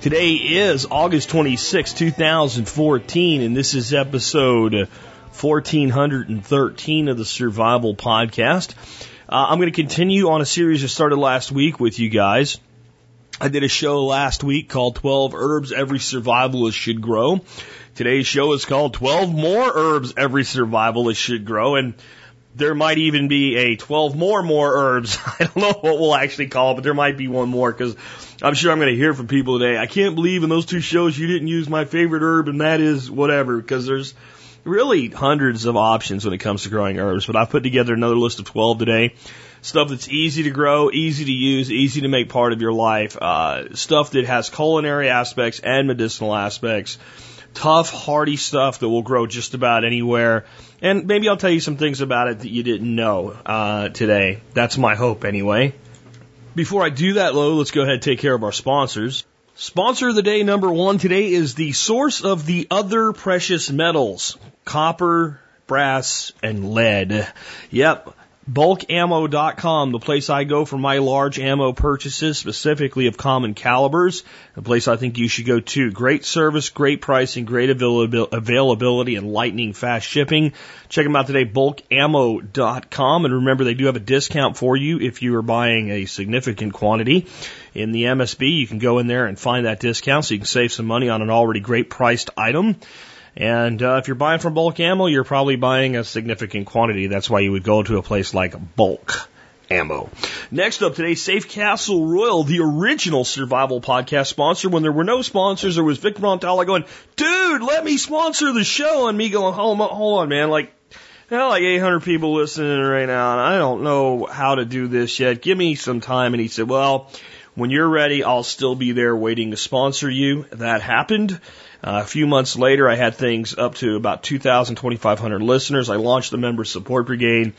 Today is August 26, 2014, and this is episode 1413 of the Survival Podcast. Uh, I'm going to continue on a series that started last week with you guys. I did a show last week called 12 Herbs Every Survivalist Should Grow. Today's show is called 12 More Herbs Every Survivalist Should Grow. And there might even be a 12 more more herbs. I don't know what we'll actually call it, but there might be one more because I'm sure I'm going to hear from people today. I can't believe in those two shows you didn't use my favorite herb and that is whatever because there's really hundreds of options when it comes to growing herbs. But I've put together another list of 12 today. Stuff that's easy to grow, easy to use, easy to make part of your life. Uh, stuff that has culinary aspects and medicinal aspects tough, hardy stuff that will grow just about anywhere. And maybe I'll tell you some things about it that you didn't know uh, today. That's my hope, anyway. Before I do that, though, let's go ahead and take care of our sponsors. Sponsor of the day number one today is the source of the other precious metals copper, brass, and lead. Yep. Bulkammo.com, the place I go for my large ammo purchases, specifically of common calibers, a place I think you should go to. Great service, great pricing, great availability, and lightning fast shipping. Check them out today, bulkammo.com, and remember they do have a discount for you if you are buying a significant quantity. In the MSB, you can go in there and find that discount so you can save some money on an already great priced item. And uh, if you're buying from bulk ammo, you're probably buying a significant quantity. That's why you would go to a place like bulk ammo. Next up today, Safe Castle Royal, the original survival podcast sponsor. When there were no sponsors, there was Vic Montala going, dude, let me sponsor the show. And me going, hold on, hold on man. Like, like 800 people listening right now, and I don't know how to do this yet. Give me some time. And he said, well, when you're ready, I'll still be there waiting to sponsor you. That happened. Uh, a few months later, I had things up to about 2,000, 2,500 listeners. I launched the Member Support Brigade,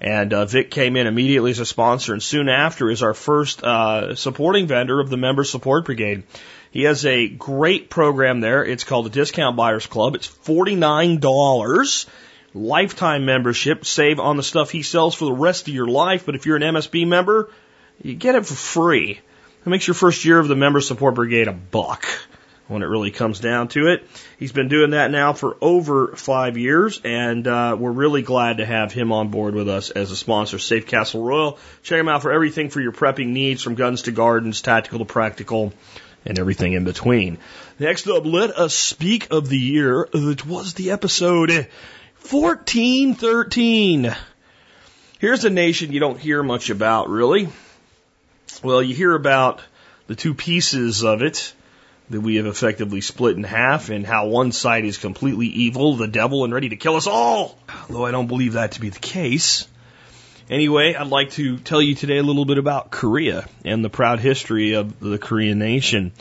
and uh, Vic came in immediately as a sponsor, and soon after is our first uh, supporting vendor of the Member Support Brigade. He has a great program there. It's called the Discount Buyers Club. It's $49 lifetime membership. Save on the stuff he sells for the rest of your life. But if you're an MSB member, you get it for free. It makes your first year of the Member Support Brigade a buck when it really comes down to it. He's been doing that now for over five years, and uh, we're really glad to have him on board with us as a sponsor. Safe Castle Royal. Check him out for everything for your prepping needs, from guns to gardens, tactical to practical, and everything in between. Next up, let us speak of the year that was the episode 1413. Here's a nation you don't hear much about, really. Well, you hear about the two pieces of it that we have effectively split in half and how one side is completely evil, the devil, and ready to kill us all. Though I don't believe that to be the case. Anyway, I'd like to tell you today a little bit about Korea and the proud history of the Korean nation.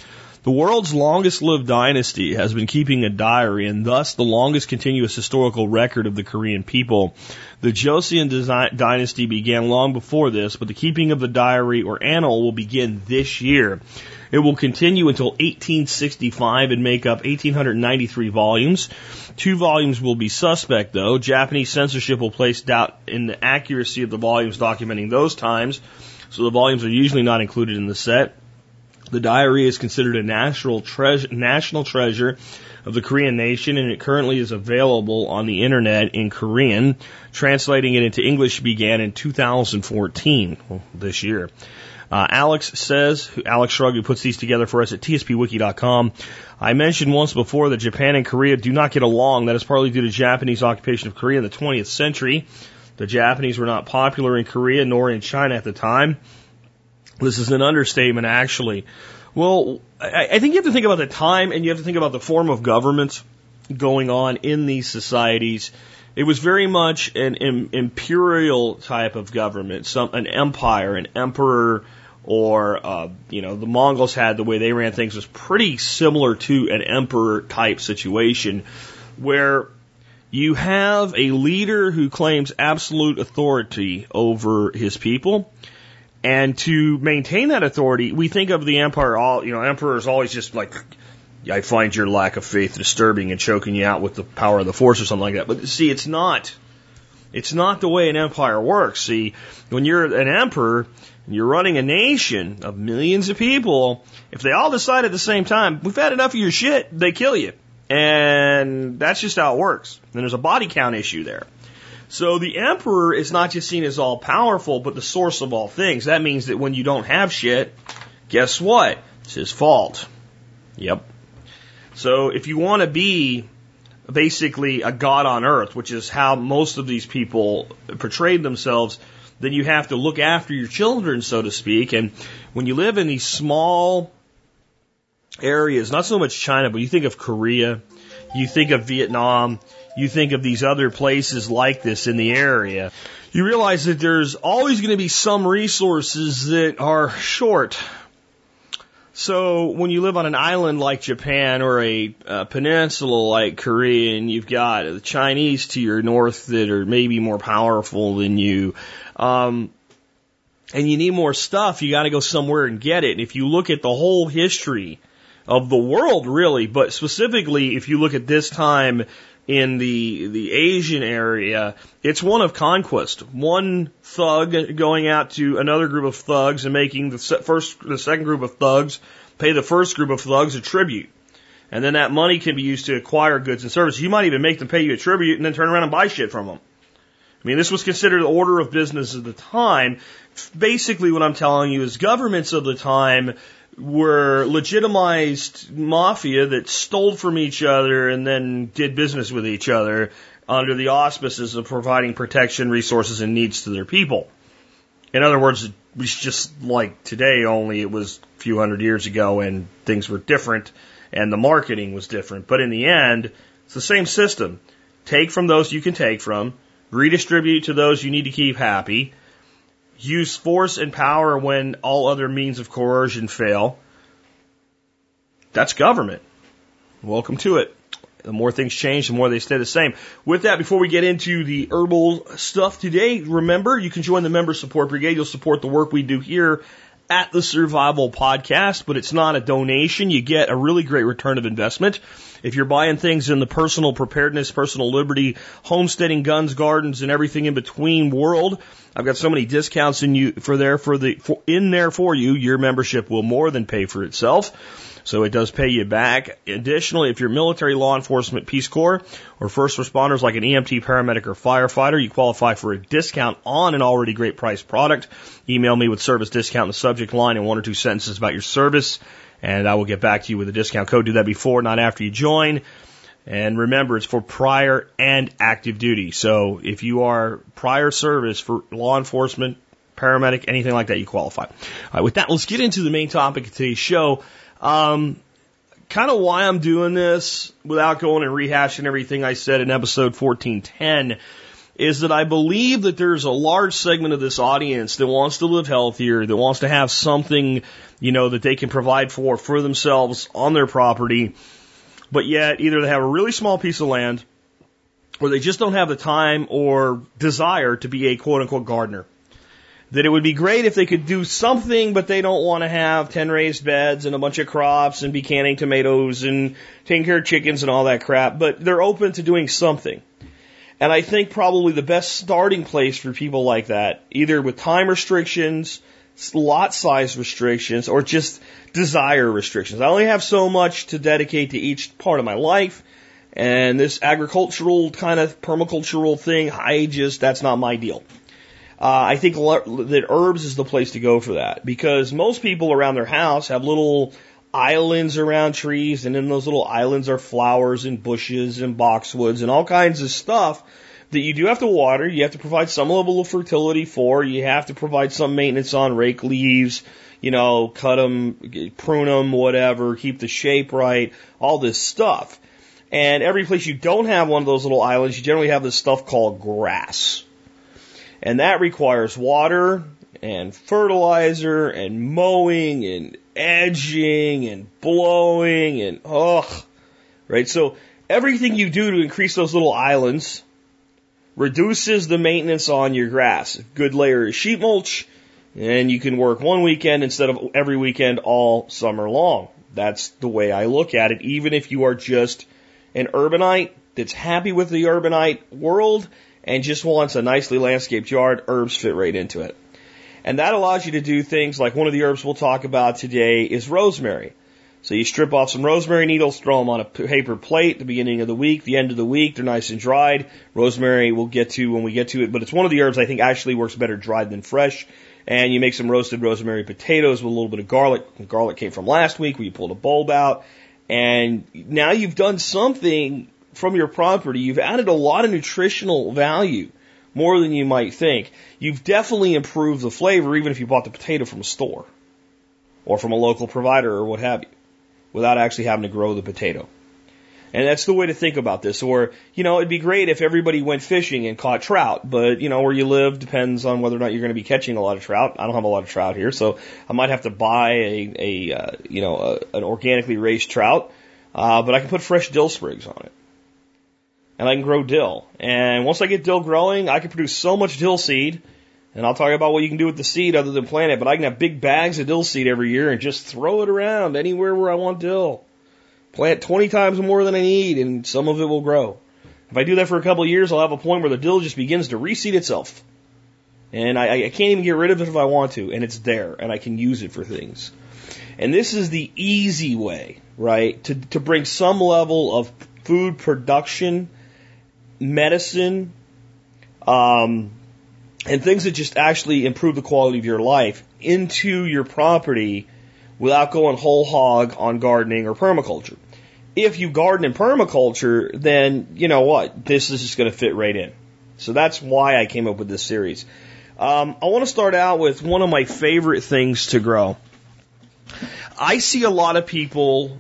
The world's longest lived dynasty has been keeping a diary and thus the longest continuous historical record of the Korean people. The Joseon dynasty began long before this, but the keeping of the diary or annal will begin this year. It will continue until 1865 and make up 1,893 volumes. Two volumes will be suspect, though. Japanese censorship will place doubt in the accuracy of the volumes documenting those times, so the volumes are usually not included in the set. The diary is considered a national, treasure, national treasure of the Korean nation, and it currently is available on the internet in Korean. Translating it into English began in 2014, well, this year. Uh, Alex says, Alex Shrug, who puts these together for us at tspwiki.com. I mentioned once before that Japan and Korea do not get along. That is partly due to Japanese occupation of Korea in the 20th century. The Japanese were not popular in Korea nor in China at the time. This is an understatement, actually. Well, I, I think you have to think about the time and you have to think about the form of government going on in these societies. It was very much an, imperial type of government, some an empire, an emperor, or uh, you know the Mongols had the way they ran things was pretty similar to an emperor type situation. where you have a leader who claims absolute authority over his people. And to maintain that authority, we think of the empire, all, you know, emperors always just like, I find your lack of faith disturbing and choking you out with the power of the force or something like that. But see, it's not. It's not the way an empire works. See, when you're an emperor you're running a nation of millions of people, if they all decide at the same time, we've had enough of your shit, they kill you. And that's just how it works. And there's a body count issue there. So the emperor is not just seen as all powerful, but the source of all things. That means that when you don't have shit, guess what? It's his fault. Yep. So if you want to be basically a god on earth, which is how most of these people portrayed themselves, then you have to look after your children, so to speak. And when you live in these small areas, not so much China, but you think of Korea, you think of Vietnam, you think of these other places like this in the area, you realize that there's always going to be some resources that are short. So when you live on an island like Japan or a, a peninsula like Korea, and you've got the Chinese to your north that are maybe more powerful than you, um, and you need more stuff, you got to go somewhere and get it. And if you look at the whole history of the world, really, but specifically if you look at this time in the the Asian area, it's one of conquest. One thug going out to another group of thugs and making the first the second group of thugs pay the first group of thugs a tribute. And then that money can be used to acquire goods and services. You might even make them pay you a tribute and then turn around and buy shit from them. I mean, this was considered the order of business at the time. Basically, what I'm telling you is governments of the time were legitimized mafia that stole from each other and then did business with each other under the auspices of providing protection, resources, and needs to their people. In other words, it was just like today, only it was a few hundred years ago and things were different and the marketing was different. But in the end, it's the same system. Take from those you can take from, redistribute to those you need to keep happy, use force and power when all other means of coercion fail. That's government. Welcome to it. The more things change, the more they stay the same. With that, before we get into the herbal stuff today, remember you can join the member support brigade. You'll support the work we do here at the Survival Podcast, but it's not a donation. You get a really great return of investment. If you're buying things in the personal preparedness, personal liberty, homesteading, guns, gardens, and everything in between world, I've got so many discounts in you for there for the for, in there for you. Your membership will more than pay for itself. So it does pay you back. Additionally, if you're military, law enforcement, Peace Corps, or first responders like an EMT, paramedic, or firefighter, you qualify for a discount on an already great price product. Email me with service discount in the subject line and one or two sentences about your service, and I will get back to you with a discount code. Do that before, not after you join. And remember, it's for prior and active duty. So if you are prior service for law enforcement, paramedic, anything like that, you qualify. All right, with that, let's get into the main topic of today's show. Um, kind of why I'm doing this without going and rehashing everything I said in episode 1410 is that I believe that there's a large segment of this audience that wants to live healthier, that wants to have something, you know, that they can provide for for themselves on their property, but yet either they have a really small piece of land or they just don't have the time or desire to be a quote unquote gardener. That it would be great if they could do something, but they don't want to have 10 raised beds and a bunch of crops and be canning tomatoes and taking care of chickens and all that crap, but they're open to doing something. And I think probably the best starting place for people like that, either with time restrictions, lot size restrictions, or just desire restrictions. I only have so much to dedicate to each part of my life. And this agricultural kind of permacultural thing, I just, that's not my deal. Uh, I think that herbs is the place to go for that because most people around their house have little islands around trees, and in those little islands are flowers and bushes and boxwoods and all kinds of stuff that you do have to water. You have to provide some level of fertility for. You have to provide some maintenance on, rake leaves, you know, cut them, prune them, whatever, keep the shape right, all this stuff. And every place you don't have one of those little islands, you generally have this stuff called grass. And that requires water and fertilizer and mowing and edging and blowing and ugh. Right? So everything you do to increase those little islands reduces the maintenance on your grass. Good layer of sheet mulch, and you can work one weekend instead of every weekend all summer long. That's the way I look at it, even if you are just an urbanite that's happy with the urbanite world and just wants a nicely landscaped yard, herbs fit right into it. And that allows you to do things like one of the herbs we'll talk about today is rosemary. So you strip off some rosemary needles, throw them on a paper plate the beginning of the week, the end of the week, they're nice and dried. Rosemary we'll get to when we get to it, but it's one of the herbs I think actually works better dried than fresh. And you make some roasted rosemary potatoes with a little bit of garlic. Garlic came from last week where you pulled a bulb out. And now you've done something from your property. You've added a lot of nutritional value, more than you might think. You've definitely improved the flavor even if you bought the potato from a store or from a local provider or what have you without actually having to grow the potato. And that's the way to think about this. Or, you know, it'd be great if everybody went fishing and caught trout, but, you know, where you live depends on whether or not you're going to be catching a lot of trout. I don't have a lot of trout here, so I might have to buy a, a uh, you know, a, an organically raised trout, uh, but I can put fresh dill sprigs on it. And I can grow dill. And once I get dill growing, I can produce so much dill seed and I'll talk about what you can do with the seed other than plant it, but I can have big bags of dill seed every year and just throw it around anywhere where I want dill. Plant 20 times more than I need and some of it will grow. If I do that for a couple of years, I'll have a point where the dill just begins to reseed itself. And I, I can't even get rid of it if I want to, and it's there, and I can use it for things. And this is the easy way, right, to, to bring some level of food production, medicine, um, and things that just actually improve the quality of your life into your property without going whole hog on gardening or permaculture. If you garden in permaculture, then you know what? This is just going to fit right in. So that's why I came up with this series. Um, I want to start out with one of my favorite things to grow. I see a lot of people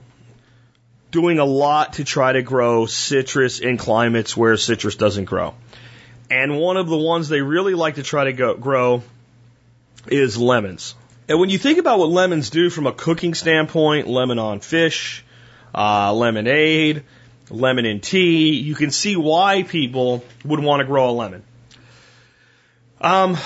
doing a lot to try to grow citrus in climates where citrus doesn't grow. And one of the ones they really like to try to go, grow is lemons. And when you think about what lemons do from a cooking standpoint, lemon on fish, uh, lemonade, lemon in tea, you can see why people would want to grow a lemon. Um,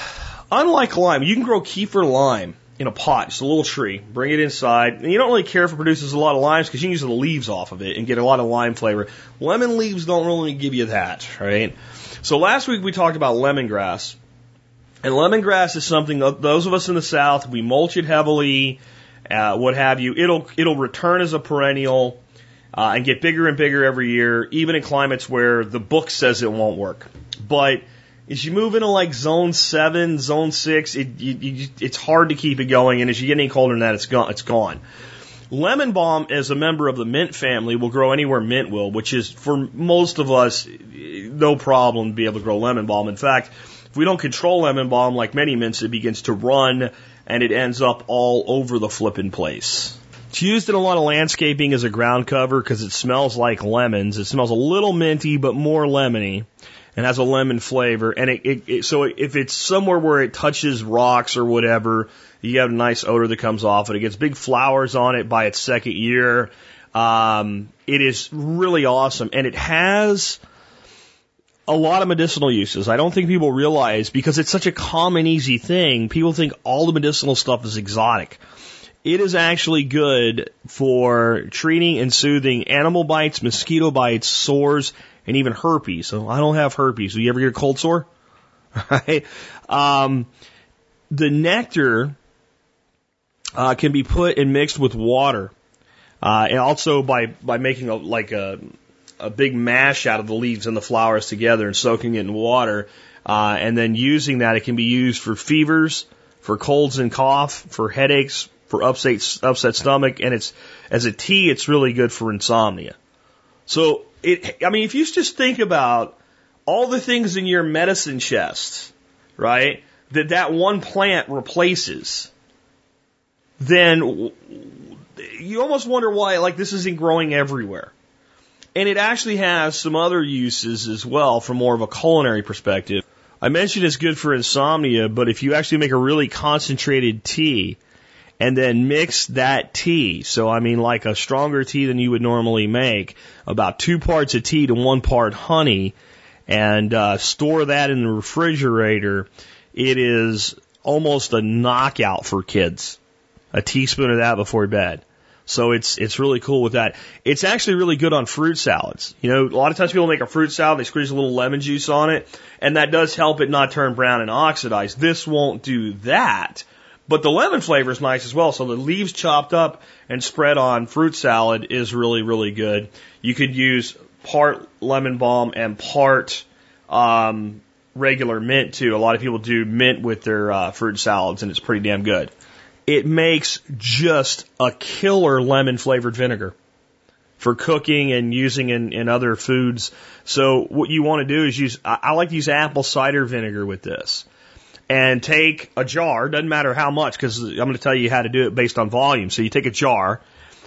unlike lime, you can grow Kaffir lime in a pot, just a little tree, bring it inside, and you don't really care if it produces a lot of limes because you can use the leaves off of it and get a lot of lime flavor. Lemon leaves don't really give you that, right? So last week we talked about lemongrass. And lemongrass is something those of us in the South, we mulch it heavily, uh, what have you. It'll it'll return as a perennial uh, and get bigger and bigger every year, even in climates where the book says it won't work. But as you move into like zone seven, zone six, it, you, you, it's hard to keep it going. And as you get any colder than that, it's gone. It's gone. Lemon balm, as a member of the mint family, will grow anywhere mint will, which is for most of us no problem to be able to grow lemon balm. In fact, if we don't control lemon balm like many mints, it begins to run and it ends up all over the flippin' place. It's used in a lot of landscaping as a ground cover because it smells like lemons. It smells a little minty, but more lemony and has a lemon flavor. And it, it, it, so if it's somewhere where it touches rocks or whatever, you have a nice odor that comes off it. It gets big flowers on it by its second year. Um, it is really awesome, and it has a lot of medicinal uses. I don't think people realize because it's such a common, easy thing. People think all the medicinal stuff is exotic. It is actually good for treating and soothing animal bites, mosquito bites, sores, and even herpes. So I don't have herpes. Do you ever get a cold sore? Right? Um, the nectar uh, can be put and mixed with water, uh, and also by by making a like a a big mash out of the leaves and the flowers together and soaking it in water, uh, and then using that. It can be used for fevers, for colds and cough, for headaches, for upset upset stomach, and it's as a tea. It's really good for insomnia. So it, I mean, if you just think about all the things in your medicine chest, right? That that one plant replaces then you almost wonder why, like, this isn't growing everywhere. And it actually has some other uses as well from more of a culinary perspective. I mentioned it's good for insomnia, but if you actually make a really concentrated tea and then mix that tea. So I mean like a stronger tea than you would normally make, about two parts of tea to one part honey, and uh, store that in the refrigerator. It is almost a knockout for kids. A teaspoon of that before bed. So it's it's really cool with that. It's actually really good on fruit salads. You know, a lot of times people make a fruit salad, they squeeze a little lemon juice on it, and that does help it not turn brown and oxidize. This won't do that. But the lemon flavor is nice as well. So the leaves chopped up and spread on fruit salad is really, really good. You could use part lemon balm and part um, regular mint too. A lot of people do mint with their uh, fruit salads, and it's pretty damn good it makes just a killer lemon flavored vinegar for cooking and using in, in other foods. So what you want to do is use, I, I like to use apple cider vinegar with this and take a jar, doesn't matter how much, because I'm going to tell you how to do it based on volume. So you take a jar,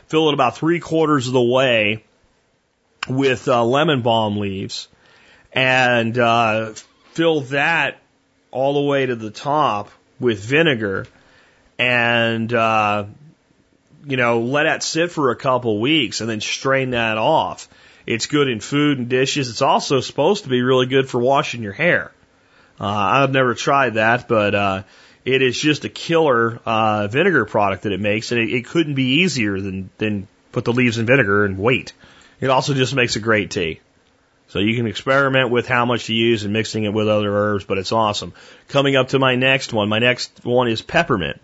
fill it about three quarters of the way with uh, lemon balm leaves, and uh, fill that all the way to the top with vinegar and uh, you know let that sit for a couple weeks and then strain that off. It's good in food and dishes. It's also supposed to be really good for washing your hair. Uh, I've never tried that, but uh, it is just a killer uh, vinegar product that it makes, and it, it couldn't be easier than than put the leaves in vinegar and wait. It also just makes a great tea. So you can experiment with how much to use and mixing it with other herbs, but it's awesome. Coming up to my next one, my next one is peppermint.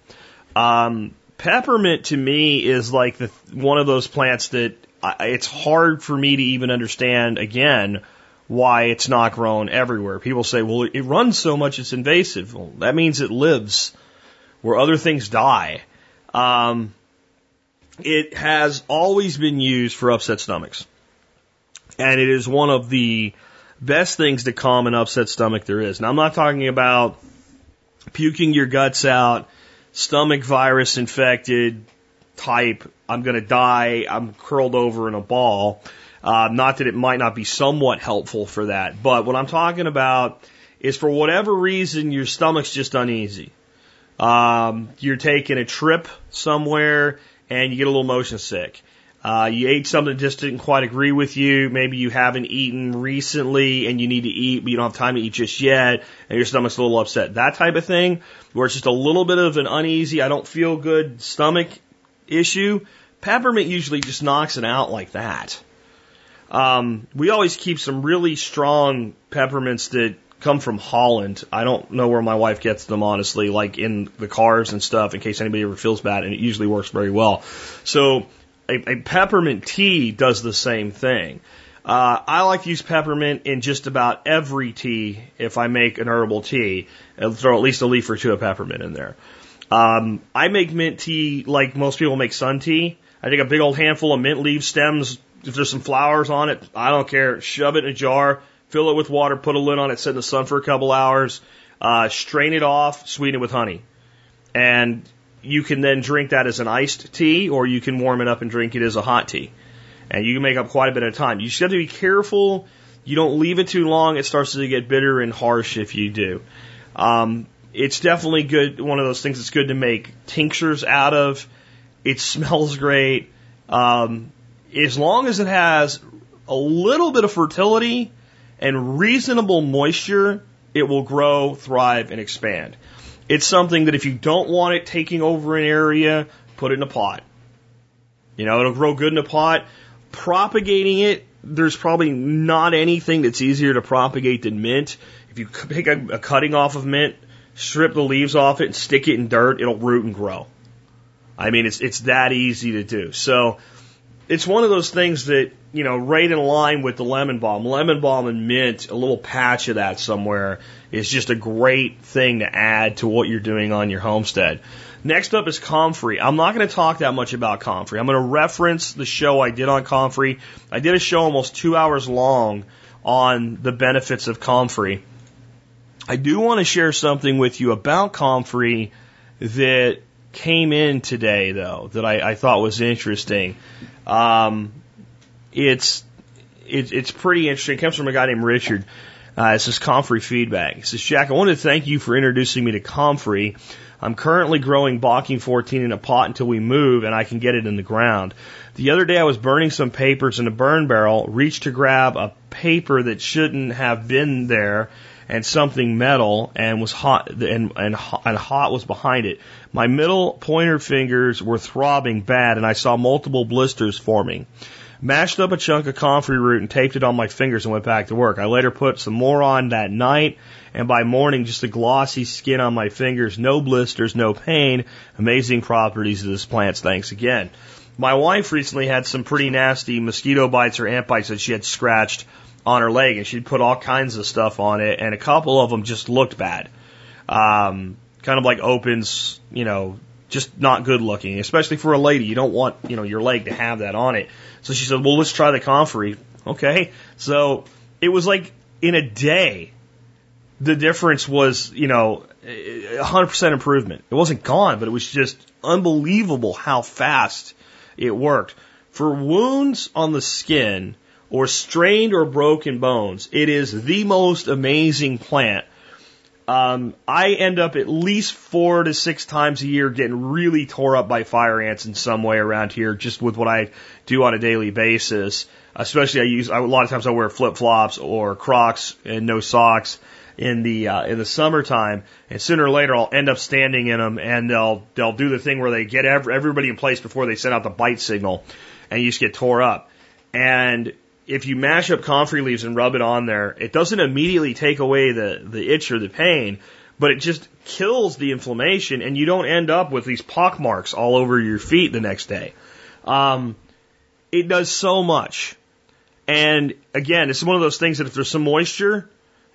Um, peppermint to me is like the one of those plants that I, it's hard for me to even understand again why it's not grown everywhere. People say, well, it runs so much it's invasive. Well, that means it lives where other things die. Um, it has always been used for upset stomachs. And it is one of the best things to calm an upset stomach there is. Now, I'm not talking about puking your guts out stomach virus infected type, I'm going to die, I'm curled over in a ball. Uh, not that it might not be somewhat helpful for that, but what I'm talking about is for whatever reason your stomach's just uneasy. Um, you're taking a trip somewhere and you get a little motion sick. Uh, you ate something that just didn't quite agree with you. Maybe you haven't eaten recently and you need to eat, but you don't have time to eat just yet, and your stomach's a little upset. That type of thing, where it's just a little bit of an uneasy, I don't feel good stomach issue. Peppermint usually just knocks it out like that. Um, we always keep some really strong peppermints that come from Holland. I don't know where my wife gets them, honestly, like in the cars and stuff, in case anybody ever feels bad, and it usually works very well. So a, a peppermint tea does the same thing. Uh, I like to use peppermint in just about every tea if I make an herbal tea. I'll throw at least a leaf or two of peppermint in there. Um, I make mint tea like most people make sun tea. I take a big old handful of mint leaf stems. If there's some flowers on it, I don't care. Shove it in a jar, fill it with water, put a lid on it, sit in the sun for a couple hours, uh, strain it off, sweeten it with honey. And you can then drink that as an iced tea, or you can warm it up and drink it as a hot tea. And you can make up quite a bit of time. You just have to be careful. You don't leave it too long. It starts to get bitter and harsh if you do. Um, it's definitely good. One of those things that's good to make tinctures out of. It smells great. Um, as long as it has a little bit of fertility and reasonable moisture, it will grow, thrive, and expand. It's something that if you don't want it taking over an area, put it in a pot. You know, it'll grow good in a pot. Propagating it, there's probably not anything that's easier to propagate than mint. If you pick a, a cutting off of mint, strip the leaves off it and stick it in dirt, it'll root and grow. I mean, it's, it's that easy to do. So, it's one of those things that, you know, right in line with the lemon balm. Lemon balm and mint, a little patch of that somewhere is just a great thing to add to what you're doing on your homestead. Next up is comfrey. I'm not going to talk that much about comfrey. I'm going to reference the show I did on comfrey. I did a show almost two hours long on the benefits of comfrey. I do want to share something with you about comfrey that came in today, though, that I, I thought was interesting. Um, it's it, it's pretty interesting. It comes from a guy named Richard. Uh, it says Comfrey feedback. He says, Jack, I wanted to thank you for introducing me to Comfrey. I'm currently growing Bocking 14 in a pot until we move and I can get it in the ground. The other day I was burning some papers in a burn barrel, reached to grab a paper that shouldn't have been there and something metal and was hot and, and, and hot was behind it. My middle pointer fingers were throbbing bad and I saw multiple blisters forming. Mashed up a chunk of comfrey root and taped it on my fingers and went back to work. I later put some more on that night, and by morning, just a glossy skin on my fingers, no blisters, no pain. Amazing properties of this plant. Thanks again. My wife recently had some pretty nasty mosquito bites or ant bites that she had scratched on her leg, and she'd put all kinds of stuff on it, and a couple of them just looked bad. Um, kind of like opens, you know, just not good looking, especially for a lady. You don't want, you know, your leg to have that on it. So she said, well, let's try the comfrey. Okay. So it was like in a day, the difference was, you know, 100% improvement. It wasn't gone, but it was just unbelievable how fast it worked. For wounds on the skin or strained or broken bones, it is the most amazing plant um, I end up at least four to six times a year getting really tore up by fire ants in some way around here, just with what I do on a daily basis. Especially, I use a lot of times I wear flip flops or Crocs and no socks in the uh, in the summertime, and sooner or later I'll end up standing in them, and they'll they'll do the thing where they get every, everybody in place before they send out the bite signal, and you just get tore up. And if you mash up comfrey leaves and rub it on there, it doesn't immediately take away the, the itch or the pain, but it just kills the inflammation and you don't end up with these pock marks all over your feet the next day. Um, it does so much. And again, it's one of those things that if there's some moisture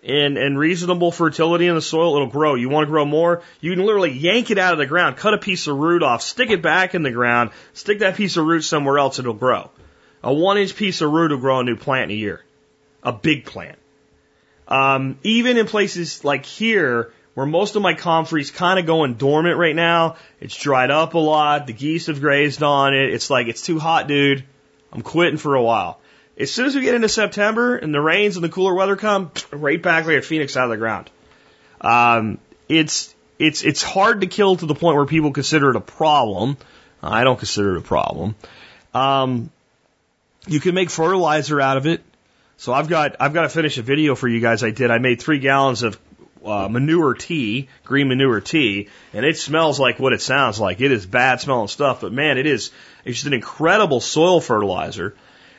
and, and reasonable fertility in the soil, it'll grow. You want to grow more? You can literally yank it out of the ground, cut a piece of root off, stick it back in the ground, stick that piece of root somewhere else, it'll grow. A one inch piece of root will grow a new plant in a year. A big plant. Um, even in places like here, where most of my comfrey's kind of going dormant right now, it's dried up a lot, the geese have grazed on it, it's like, it's too hot, dude. I'm quitting for a while. As soon as we get into September and the rains and the cooler weather come, right back like a phoenix out of the ground. Um, it's, it's, it's hard to kill to the point where people consider it a problem. I don't consider it a problem. Um, you can make fertilizer out of it. So I've got I've got to finish a video for you guys. I did. I made three gallons of uh, manure tea, green manure tea, and it smells like what it sounds like. It is bad smelling stuff, but man, it is it's just an incredible soil fertilizer.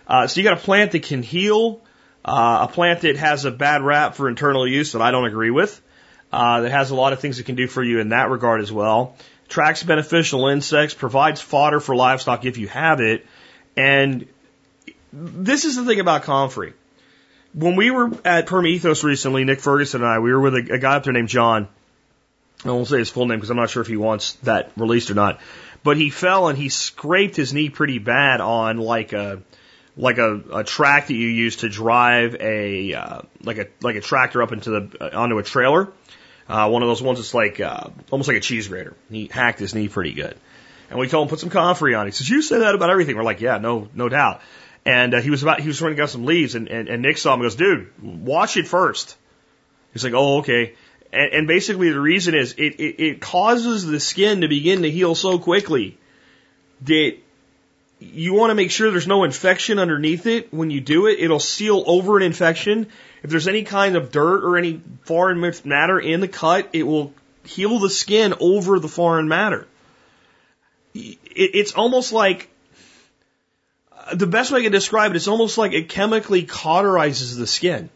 Uh, so you got a plant that can heal, uh, a plant that has a bad rap for internal use that I don't agree with. Uh, that has a lot of things it can do for you in that regard as well. Tracks beneficial insects, provides fodder for livestock if you have it, and this is the thing about Comfrey. When we were at Permethos recently, Nick Ferguson and I, we were with a, a guy up there named John. I won't say his full name because I'm not sure if he wants that released or not. But he fell and he scraped his knee pretty bad on like a like a, a track that you use to drive a uh, like a like a tractor up into the uh, onto a trailer. Uh, one of those ones that's like uh, almost like a cheese grater. He hacked his knee pretty good, and we told him put some comfrey on. He says, "You say that about everything." We're like, "Yeah, no, no doubt." And uh, he was about he was to get some leaves, and, and, and Nick saw him. and goes, dude, wash it first. He's like, oh, okay. And, and basically, the reason is it, it it causes the skin to begin to heal so quickly that you want to make sure there's no infection underneath it when you do it. It'll seal over an infection. If there's any kind of dirt or any foreign matter in the cut, it will heal the skin over the foreign matter. It's almost like uh, the best way I can describe it, it's almost like it chemically cauterizes the skin.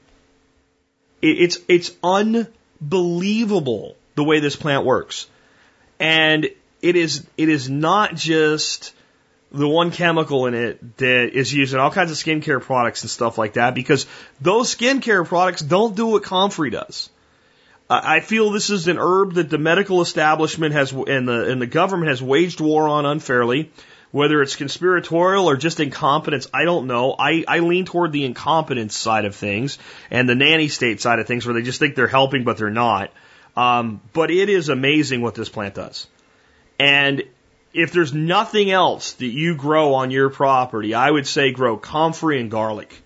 It's it's unbelievable the way this plant works, and it is it is not just the one chemical in it that is used in all kinds of skincare products and stuff like that because those skincare products don't do what comfrey does. I feel this is an herb that the medical establishment has and the and the government has waged war on unfairly. Whether it's conspiratorial or just incompetence, I don't know. I, I lean toward the incompetence side of things and the nanny state side of things where they just think they're helping, but they're not. Um, but it is amazing what this plant does. And if there's nothing else that you grow on your property, I would say grow comfrey and garlic.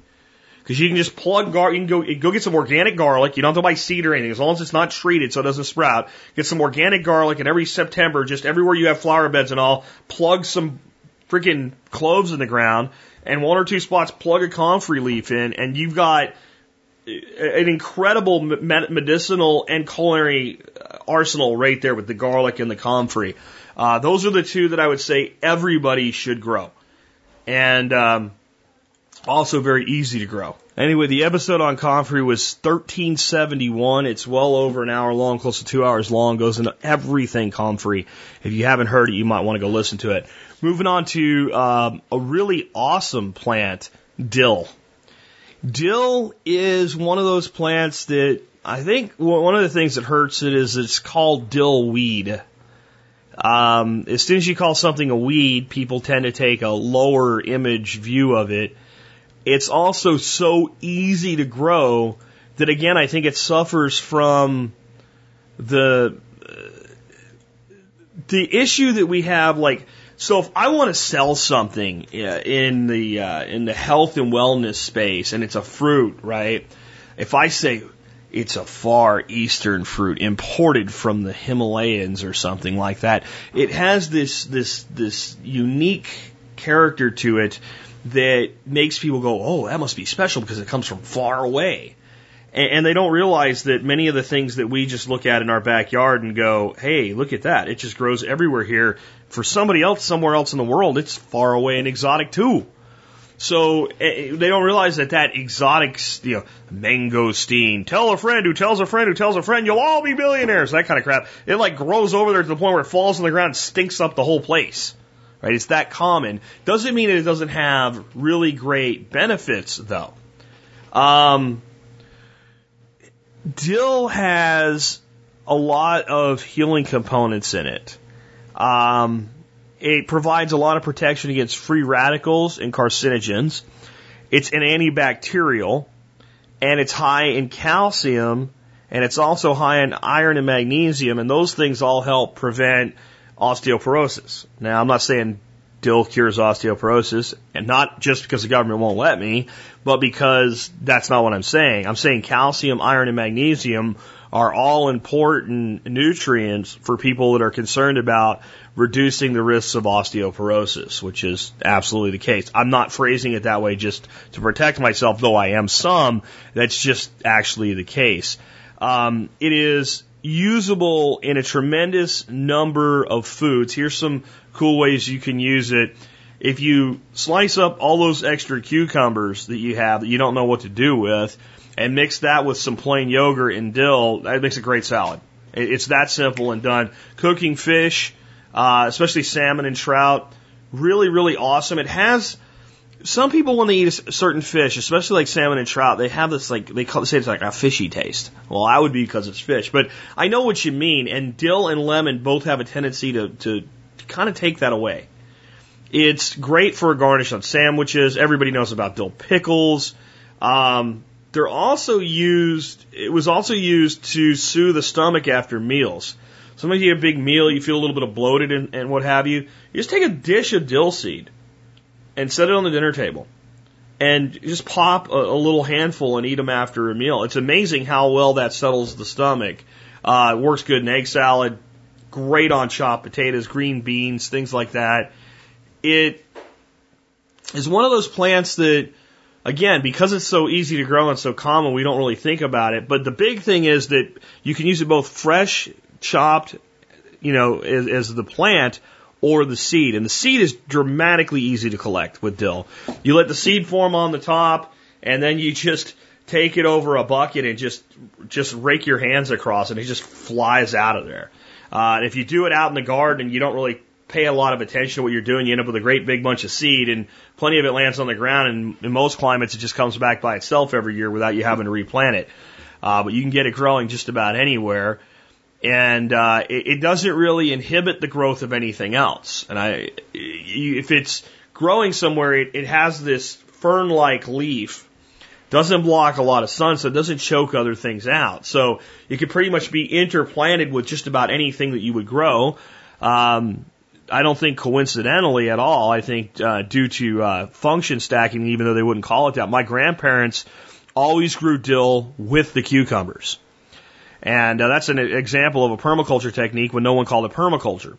Because you can just plug gar, you can go, go get some organic garlic. You don't have to buy seed or anything, as long as it's not treated so it doesn't sprout. Get some organic garlic and every September, just everywhere you have flower beds and all, plug some freaking cloves in the ground and one or two spots plug a comfrey leaf in and you've got an incredible medicinal and culinary uh, arsenal right there with the garlic and the comfrey. Uh, those are the two that I would say everybody should grow. And, um, also very easy to grow. Anyway, the episode on comfrey was 1371. It's well over an hour long, close to two hours long, goes into everything comfrey. If you haven't heard it, you might want to go listen to it. Moving on to um, a really awesome plant, dill. Dill is one of those plants that I think one of the things that hurts it is it's called dill weed. Um, as soon as you call something a weed, people tend to take a lower image view of it. It's also so easy to grow that again, I think it suffers from the the issue that we have. Like, so if I want to sell something in the uh, in the health and wellness space, and it's a fruit, right? If I say it's a far eastern fruit imported from the Himalayas or something like that, it has this this this unique character to it that makes people go, oh, that must be special because it comes from far away. And, and they don't realize that many of the things that we just look at in our backyard and go, hey, look at that. It just grows everywhere here. For somebody else somewhere else in the world, it's far away and exotic too. So they don't realize that that exotic, you know, mangosteen, tell a friend who tells a friend who tells a friend, you'll all be billionaires, that kind of crap. It like grows over there to the point where it falls on the ground and stinks up the whole place right? It's that common. Doesn't mean it doesn't have really great benefits, though. Um, dill has a lot of healing components in it. Um, it provides a lot of protection against free radicals and carcinogens. It's an antibacterial, and it's high in calcium, and it's also high in iron and magnesium, and those things all help prevent osteoporosis. Now, I'm not saying dill cures osteoporosis, and not just because the government won't let me, but because that's not what I'm saying. I'm saying calcium, iron, and magnesium are all important nutrients for people that are concerned about reducing the risks of osteoporosis, which is absolutely the case. I'm not phrasing it that way just to protect myself, though I am some. That's just actually the case. Um, it is usable in a tremendous number of foods. Here's some cool ways you can use it. If you slice up all those extra cucumbers that you have that you don't know what to do with and mix that with some plain yogurt and dill, that makes a great salad. It's that simple and done. Cooking fish, uh, especially salmon and trout, really, really awesome. It has some people when they eat a certain fish, especially like salmon and trout, they have this like they call, say it's like a fishy taste. Well, I would be because it's fish, but I know what you mean. And dill and lemon both have a tendency to, to kind of take that away. It's great for a garnish on sandwiches. Everybody knows about dill pickles. Um, they're also used. It was also used to soothe the stomach after meals. Sometimes you have a big meal, you feel a little bit of bloated and, and what have you. You just take a dish of dill seed and set it on the dinner table and just pop a, a, little handful and eat them after a meal. It's amazing how well that settles the stomach. Uh, it works good in egg salad, great on chopped potatoes, green beans, things like that. It is one of those plants that, again, because it's so easy to grow and so common, we don't really think about it. But the big thing is that you can use it both fresh, chopped, you know, as, as the plant, or the seed. And the seed is dramatically easy to collect with dill. You let the seed form on the top, and then you just take it over a bucket and just just rake your hands across. And it just flies out of there. Uh, and if you do it out in the garden you don't really pay a lot of attention to what you're doing, you end up with a great big bunch of seed, and plenty of it lands on the ground. And in most climates, it just comes back by itself every year without you having to replant it. Uh, but you can get it growing just about anywhere and uh, it, it, doesn't really inhibit the growth of anything else. And I, if it's growing somewhere, it, it has this fern-like leaf, doesn't block a lot of sun, so it doesn't choke other things out. So it could pretty much be interplanted with just about anything that you would grow. Um, I don't think coincidentally at all. I think uh, due to uh, function stacking, even though they wouldn't call it that, my grandparents always grew dill with the cucumbers. And uh, that's an example of a permaculture technique when no one called it permaculture.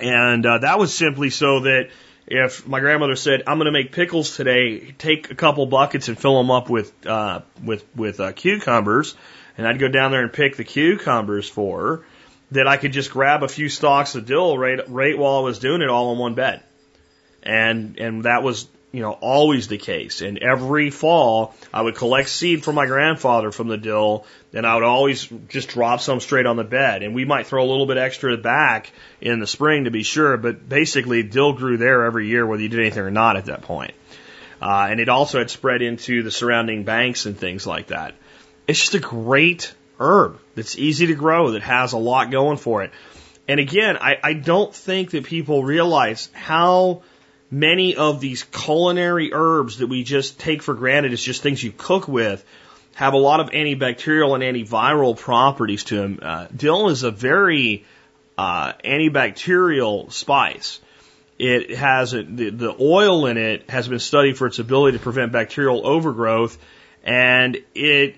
And uh, that was simply so that if my grandmother said, "I'm going to make pickles today," take a couple buckets and fill them up with uh, with with uh, cucumbers, and I'd go down there and pick the cucumbers for her. That I could just grab a few stalks of dill right right while I was doing it all in one bed, and and that was you know, always the case. And every fall, I would collect seed from my grandfather from the dill, and I would always just drop some straight on the bed. And we might throw a little bit extra back in the spring to be sure, but basically, dill grew there every year, whether you did anything or not at that point. Uh, and it also had spread into the surrounding banks and things like that. It's just a great herb that's easy to grow, that has a lot going for it. And again, I, I don't think that people realize how many of these culinary herbs that we just take for granted as just things you cook with have a lot of antibacterial and antiviral properties to them. Uh, dill is a very uh, antibacterial spice. It has a, the, the oil in it has been studied for its ability to prevent bacterial overgrowth, and it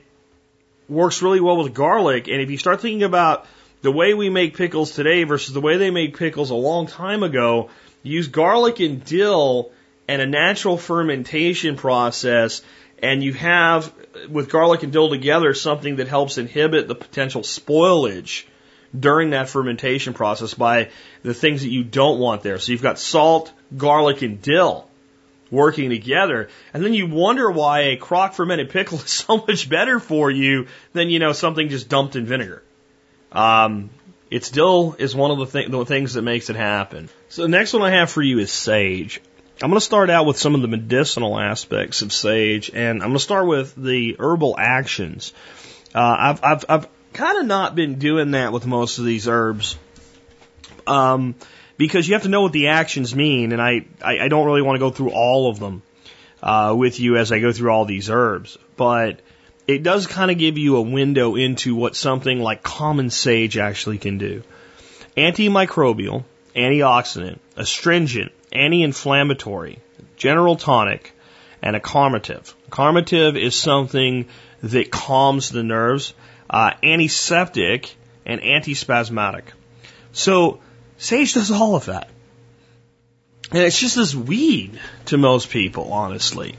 works really well with garlic. And if you start thinking about the way we make pickles today versus the way they made pickles a long time ago, use garlic and dill and a natural fermentation process, and you have, with garlic and dill together, something that helps inhibit the potential spoilage during that fermentation process by the things that you don't want there. So you've got salt, garlic, and dill working together. And then you wonder why a crock fermented pickle is so much better for you than, you know, something just dumped in vinegar. Um, it still is one of the, th- the things that makes it happen. So the next one I have for you is sage. I'm going to start out with some of the medicinal aspects of sage, and I'm going to start with the herbal actions. Uh, I've, I've, I've kind of not been doing that with most of these herbs, um, because you have to know what the actions mean, and I, I, I don't really want to go through all of them uh, with you as I go through all these herbs, but it does kind of give you a window into what something like common sage actually can do. Antimicrobial, antioxidant, astringent, anti-inflammatory, general tonic, and a calmative. Calmative is something that calms the nerves, uh, antiseptic, and antispasmodic. So sage does all of that. And it's just this weed to most people, honestly.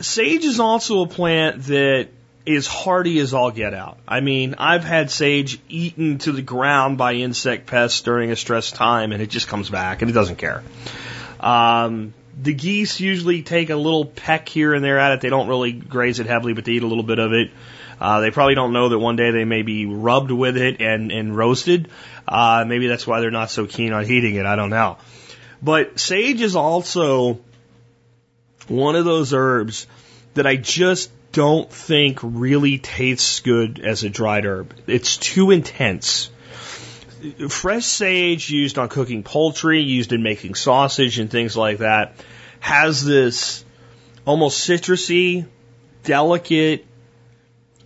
Sage is also a plant that is hardy as all get out. I mean, I've had sage eaten to the ground by insect pests during a stressed time, and it just comes back and it doesn't care. Um, the geese usually take a little peck here and there at it. They don't really graze it heavily, but they eat a little bit of it. Uh, they probably don't know that one day they may be rubbed with it and, and roasted. Uh, maybe that's why they're not so keen on eating it. I don't know. But sage is also one of those herbs that I just don't think really tastes good as a dried herb. It's too intense. Fresh sage used on cooking poultry, used in making sausage and things like that, has this almost citrusy, delicate,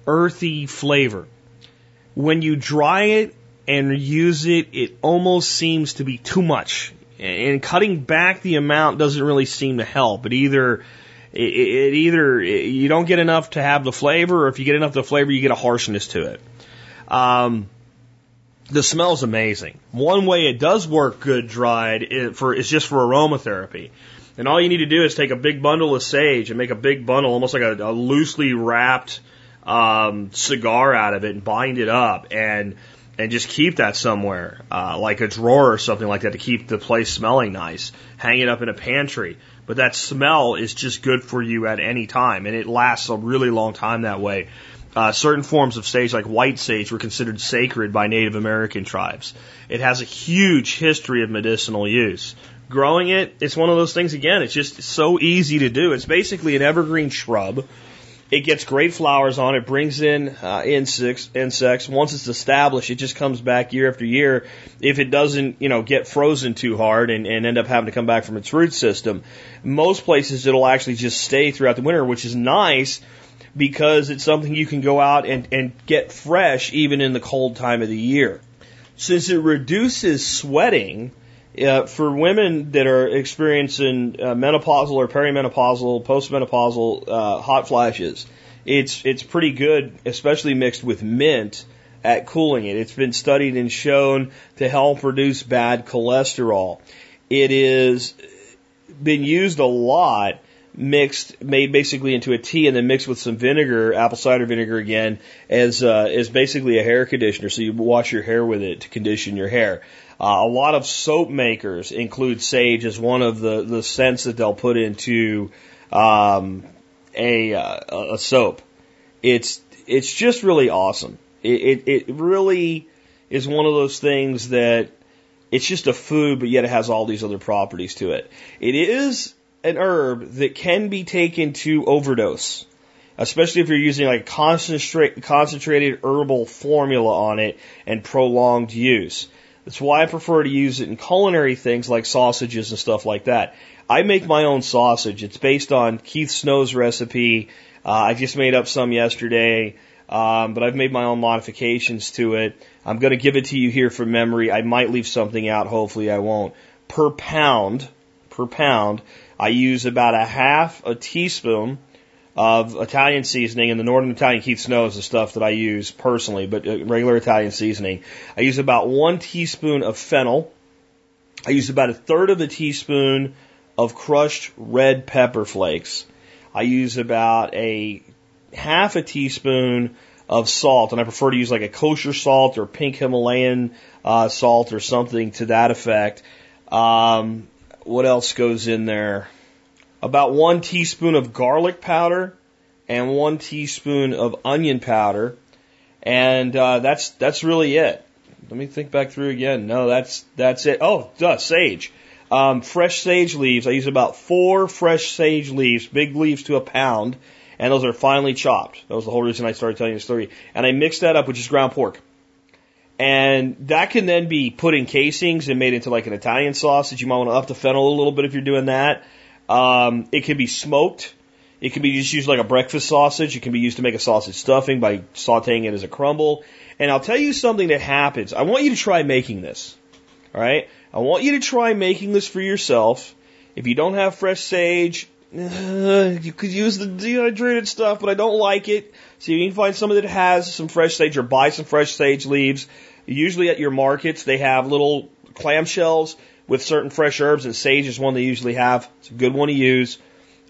earthy flavor. When you dry it and use it, it almost seems to be too much. And cutting back the amount doesn't really seem to help. It either it, it either you don't get enough to have the flavor, or if you get enough of the flavor, you get a harshness to it. Um, the is amazing. One way it does work good dried is for is just for aromatherapy. And all you need to do is take a big bundle of sage and make a big bundle, almost like a, a loosely wrapped um, cigar out of it, and bind it up, and and just keep that somewhere, uh, like a drawer or something like that, to keep the place smelling nice. Hang it up in a pantry. But that smell is just good for you at any time, and it lasts a really long time that way. Uh, certain forms of sage, like white sage, were considered sacred by Native American tribes. It has a huge history of medicinal use. Growing it, it's one of those things again, it's just so easy to do. It's basically an evergreen shrub it gets great flowers on it, brings in uh, insects. Insects. Once it's established, it just comes back year after year. If it doesn't, you know, get frozen too hard and, and end up having to come back from its root system, most places it'll actually just stay throughout the winter, which is nice because it's something you can go out and, and get fresh even in the cold time of the year. Since it reduces sweating, Uh, for women that are experiencing uh, menopausal or perimenopausal, postmenopausal uh, hot flashes, it's it's pretty good, especially mixed with mint at cooling it. It's been studied and shown to help reduce bad cholesterol. It is been used a lot mixed, made basically into a tea and then mixed with some vinegar, apple cider vinegar again, as, uh, as basically a hair conditioner. So you wash your hair with it to condition your hair. Uh, a lot of soap makers include sage as one of the, the scents that they'll put into, um, a, uh, a soap. It's, it's just really awesome. It, it, it really is one of those things that it's just a food, but yet it has all these other properties to it. It is an herb that can be taken to overdose, especially if you're using like concentrate, concentrated herbal formula on it and prolonged use. That's why I prefer to use it in culinary things like sausages and stuff like that. I make my own sausage. It's based on Keith Snow's recipe. Uh, I just made up some yesterday, um, but I've made my own modifications to it. I'm going to give it to you here from memory. I might leave something out. Hopefully, I won't. Per pound, per pound, I use about a half a teaspoon of Italian seasoning, and the Northern Italian Keith Snow is the stuff that I use personally, but uh, regular Italian seasoning. I use about one teaspoon of fennel. I use about a third of a teaspoon of crushed red pepper flakes. I use about a half a teaspoon of salt, and I prefer to use like a kosher salt or pink Himalayan uh, salt or something to that effect. Um, what else goes in there? About one teaspoon of garlic powder and one teaspoon of onion powder, and uh, that's that's really it. Let me think back through again. No, that's that's it. Oh, duh, sage. Um, fresh sage leaves. I use about four fresh sage leaves, big leaves to a pound, and those are finely chopped. That was the whole reason I started telling you the story. And I mix that up with just ground pork. And that can then be put in casings and made into like an Italian sausage. You might want to up the fennel a little bit if you're doing that. Um, it can be smoked. It can be just used like a breakfast sausage. It can be used to make a sausage stuffing by sauteing it as a crumble. And I'll tell you something that happens. I want you to try making this. All right? I want you to try making this for yourself. If you don't have fresh sage, you could use the dehydrated stuff, but I don't like it. So you can find somebody that has some fresh sage or buy some fresh sage leaves. Usually at your markets, they have little clamshells with certain fresh herbs, and sage is one they usually have. It's a good one to use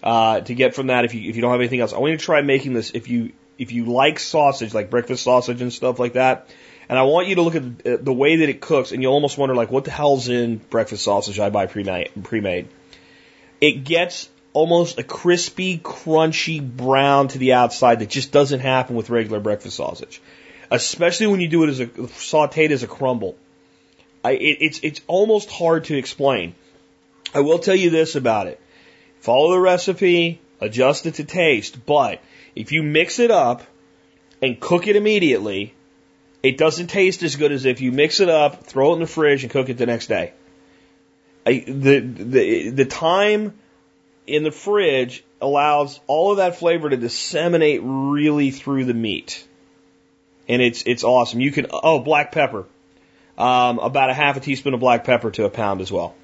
uh, to get from that if you if you don't have anything else. I want you to try making this if you if you like sausage, like breakfast sausage and stuff like that. And I want you to look at the way that it cooks, and you'll almost wonder like, what the hell's in breakfast sausage I buy pre-made? It gets almost a crispy, crunchy brown to the outside that just doesn't happen with regular breakfast sausage, especially when you do it as a sautéed as a crumble. I, it, it's it's almost hard to explain. I will tell you this about it: follow the recipe, adjust it to taste. But if you mix it up and cook it immediately, it doesn't taste as good as if you mix it up, throw it in the fridge, and cook it the next day. I, the the the time in the fridge allows all of that flavor to disseminate really through the meat. And it's, it's awesome. You can, oh, black pepper. Um, about a half a teaspoon of black pepper to a pound as well.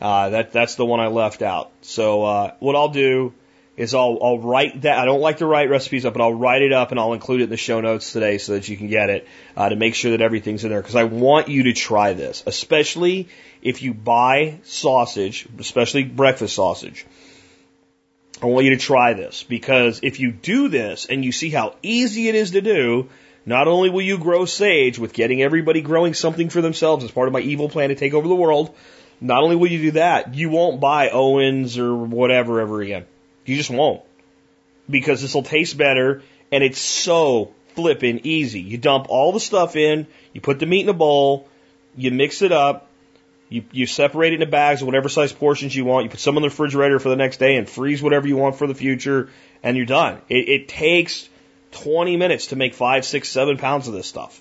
Uh, that, that's the one I left out. So, uh, what I'll do is I'll, I'll write that. I don't like to write recipes up, but I'll write it up and I'll include it in the show notes today so that you can get it, uh, to make sure that everything's in there. Cause I want you to try this, especially if you buy sausage, especially breakfast sausage. I want you to try this because if you do this and you see how easy it is to do, not only will you grow sage with getting everybody growing something for themselves as part of my evil plan to take over the world, not only will you do that, you won't buy Owens or whatever ever again. You just won't. Because this will taste better and it's so flippin' easy. You dump all the stuff in, you put the meat in a bowl, you mix it up, you, you separate it into bags of whatever size portions you want. You put some in the refrigerator for the next day and freeze whatever you want for the future, and you're done. It, it takes 20 minutes to make five, six, seven pounds of this stuff.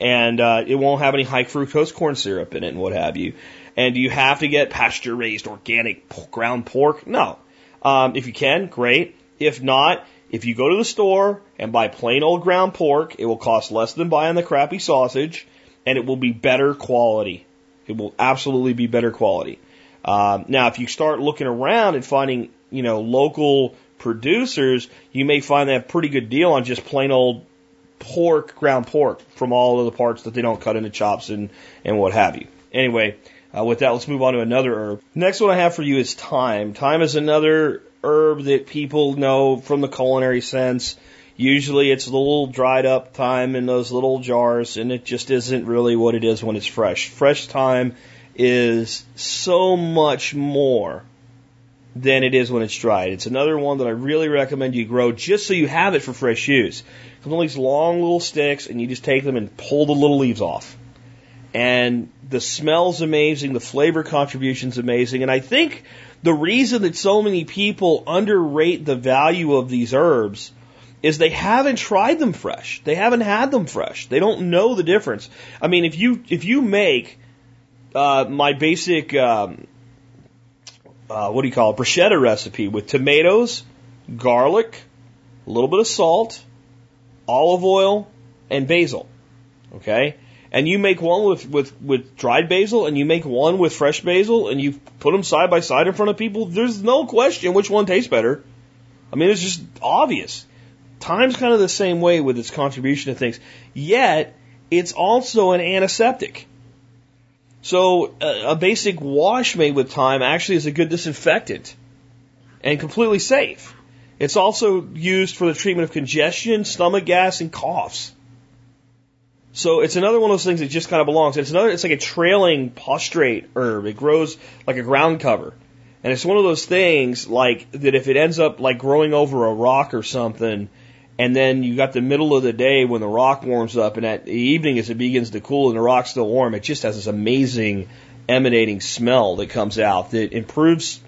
And uh, it won't have any high fructose corn syrup in it and what have you. And do you have to get pasture raised organic ground pork? No. Um, if you can, great. If not, if you go to the store and buy plain old ground pork, it will cost less than buying the crappy sausage and it will be better quality It will absolutely be better quality. Um, now, if you start looking around and finding, you know, local producers, you may find that pretty good deal on just plain old pork, ground pork from all of the parts that they don't cut into chops and, and what have you. Anyway, uh, with that, let's move on to another herb. Next one I have for you is thyme. Thyme is another herb that people know from the culinary sense. Usually it's a little dried up thyme in those little jars, and it just isn't really what it is when it's fresh. Fresh thyme is so much more than it is when it's dried. It's another one that I really recommend you grow just so you have it for fresh use. Comes on these long little sticks, and you just take them and pull the little leaves off. And the smell's amazing, the flavor contribution's amazing, and I think the reason that so many people underrate the value of these herbs is they haven't tried them fresh. They haven't had them fresh. They don't know the difference. I mean, if you if you make uh, my basic um, uh, what do you call it bruschetta recipe with tomatoes, garlic, a little bit of salt, olive oil, and basil, okay, and you make one with, with, with dried basil and you make one with fresh basil and you put them side by side in front of people, there's no question which one tastes better. I mean, it's just obvious. Thyme's kind of the same way with its contribution to things. Yet, it's also an antiseptic. So, a, a basic wash made with thyme actually is a good disinfectant and completely safe. It's also used for the treatment of congestion, stomach gas, and coughs. So it's another one of those things that just kind of belongs. It's another. It's like a trailing prostrate herb. It grows like a ground cover, and it's one of those things like that. If it ends up like growing over a rock or something, and then you got the middle of the day when the rock warms up, and at the evening as it begins to cool and the rock's still warm, it just has this amazing emanating smell that comes out that improves.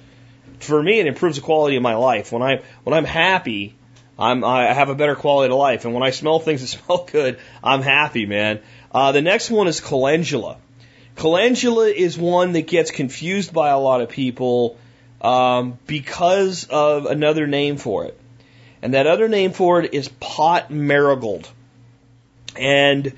For me, it improves the quality of my life. When I when I'm happy, I'm, I have a better quality of life. And when I smell things that smell good, I'm happy, man. Uh, the next one is calendula. Calendula is one that gets confused by a lot of people um, because of another name for it. And that other name for it is pot marigold. And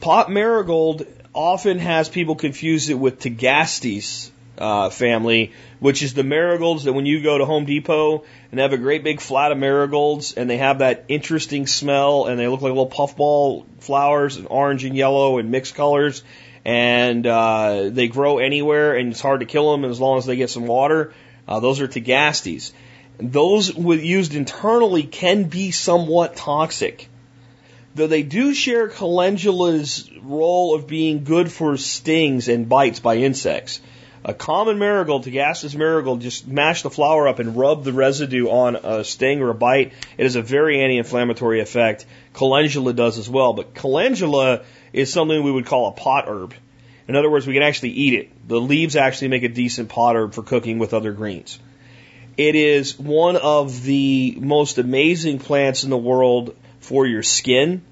pot marigold often has people confuse it with Tagetes uh, family, which is the marigolds that when you go to Home Depot and they have a great big flat of marigolds and they have that interesting smell and they look like little puffball flowers, and orange and yellow and mixed colors, and uh, they grow anywhere and it's hard to kill them as long as they get some water. Uh, those are Tagetes. Those used internally can be somewhat toxic. Though they do share calendula's role of being good for stings and bites by insects. A common marigold, Tagetes marigold, just mash the flower up and rub the residue on a sting or a bite. It has a very anti-inflammatory effect. Calendula does as well, but calendula is something we would call a pot herb. In other words, we can actually eat it. The leaves actually make a decent pot herb for cooking with other greens. It is one of the most amazing plants in the world for your skin.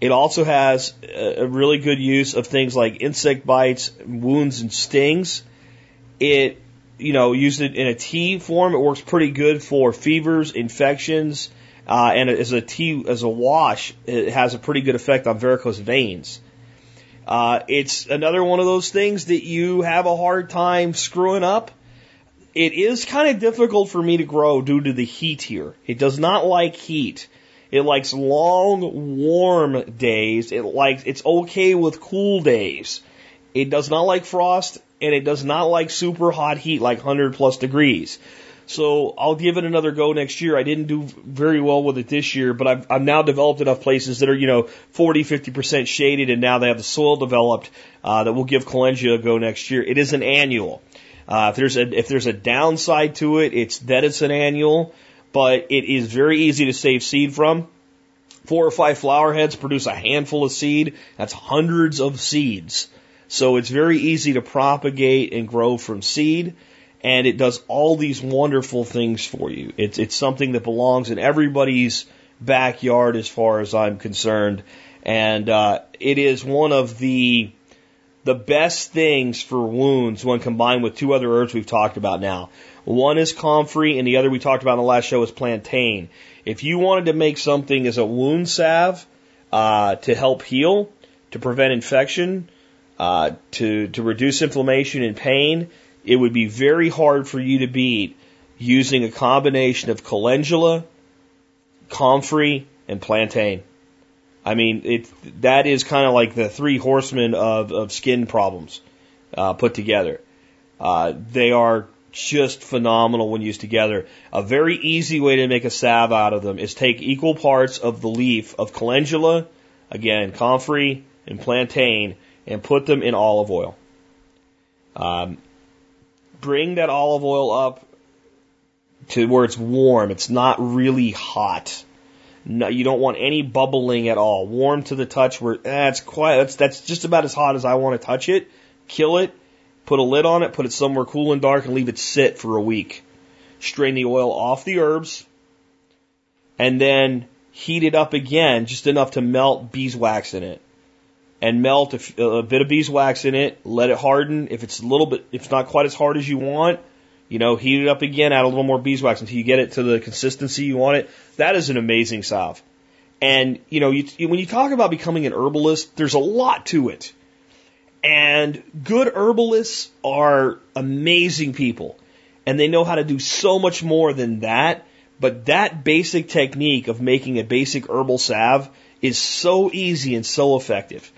It also has a really good use of things like insect bites, wounds, and stings. It, you know, used it in a tea form. It works pretty good for fevers, infections, uh, and as a tea, as a wash, it has a pretty good effect on varicose veins. Uh, it's another one of those things that you have a hard time screwing up. It is kind of difficult for me to grow due to the heat here. It does not like heat. It likes long, warm days. It likes, it's okay with cool days. It does not like frost and it does not like super hot heat like 100 plus degrees. So I'll give it another go next year. I didn't do very well with it this year, but I've, I've now developed enough places that are, you know, 40, 50% shaded and now they have the soil developed, uh, that will give calendula a go next year. It is an annual. Uh, if there's a, if there's a downside to it, it's that it's an annual, but it is very easy to save seed from. Four or five flower heads produce a handful of seed. That's hundreds of seeds. So it's very easy to propagate and grow from seed, and it does all these wonderful things for you. It's it's something that belongs in everybody's backyard, as far as I'm concerned, and uh, it is one of the the best things for wounds when combined with two other herbs we've talked about now. One is comfrey, and the other we talked about in the last show is plantain. If you wanted to make something as a wound salve uh, to help heal, to prevent infection, uh, to to reduce inflammation and pain, it would be very hard for you to beat using a combination of calendula, comfrey, and plantain. I mean, it that is kind of like the three horsemen of, of skin problems uh, put together. Uh, they are just phenomenal when used together. A very easy way to make a salve out of them is take equal parts of the leaf of calendula, again, comfrey and plantain, and put them in olive oil. Um, bring that olive oil up to where it's warm. It's not really hot. No, you don't want any bubbling at all. Warm to the touch where that's eh, quite that's that's just about as hot as I want to touch it. Kill it, put a lid on it, put it somewhere cool and dark, and leave it sit for a week. Strain the oil off the herbs, and then heat it up again, just enough to melt beeswax in it. And melt a, a bit of beeswax in it, let it harden. If it's a little bit, if it's not quite as hard as you want, you know, heat it up again, add a little more beeswax until you get it to the consistency you want it. That is an amazing salve. And, you know, you, when you talk about becoming an herbalist, there's a lot to it. And good herbalists are amazing people. And they know how to do so much more than that. But that basic technique of making a basic herbal salve is so easy and so effective.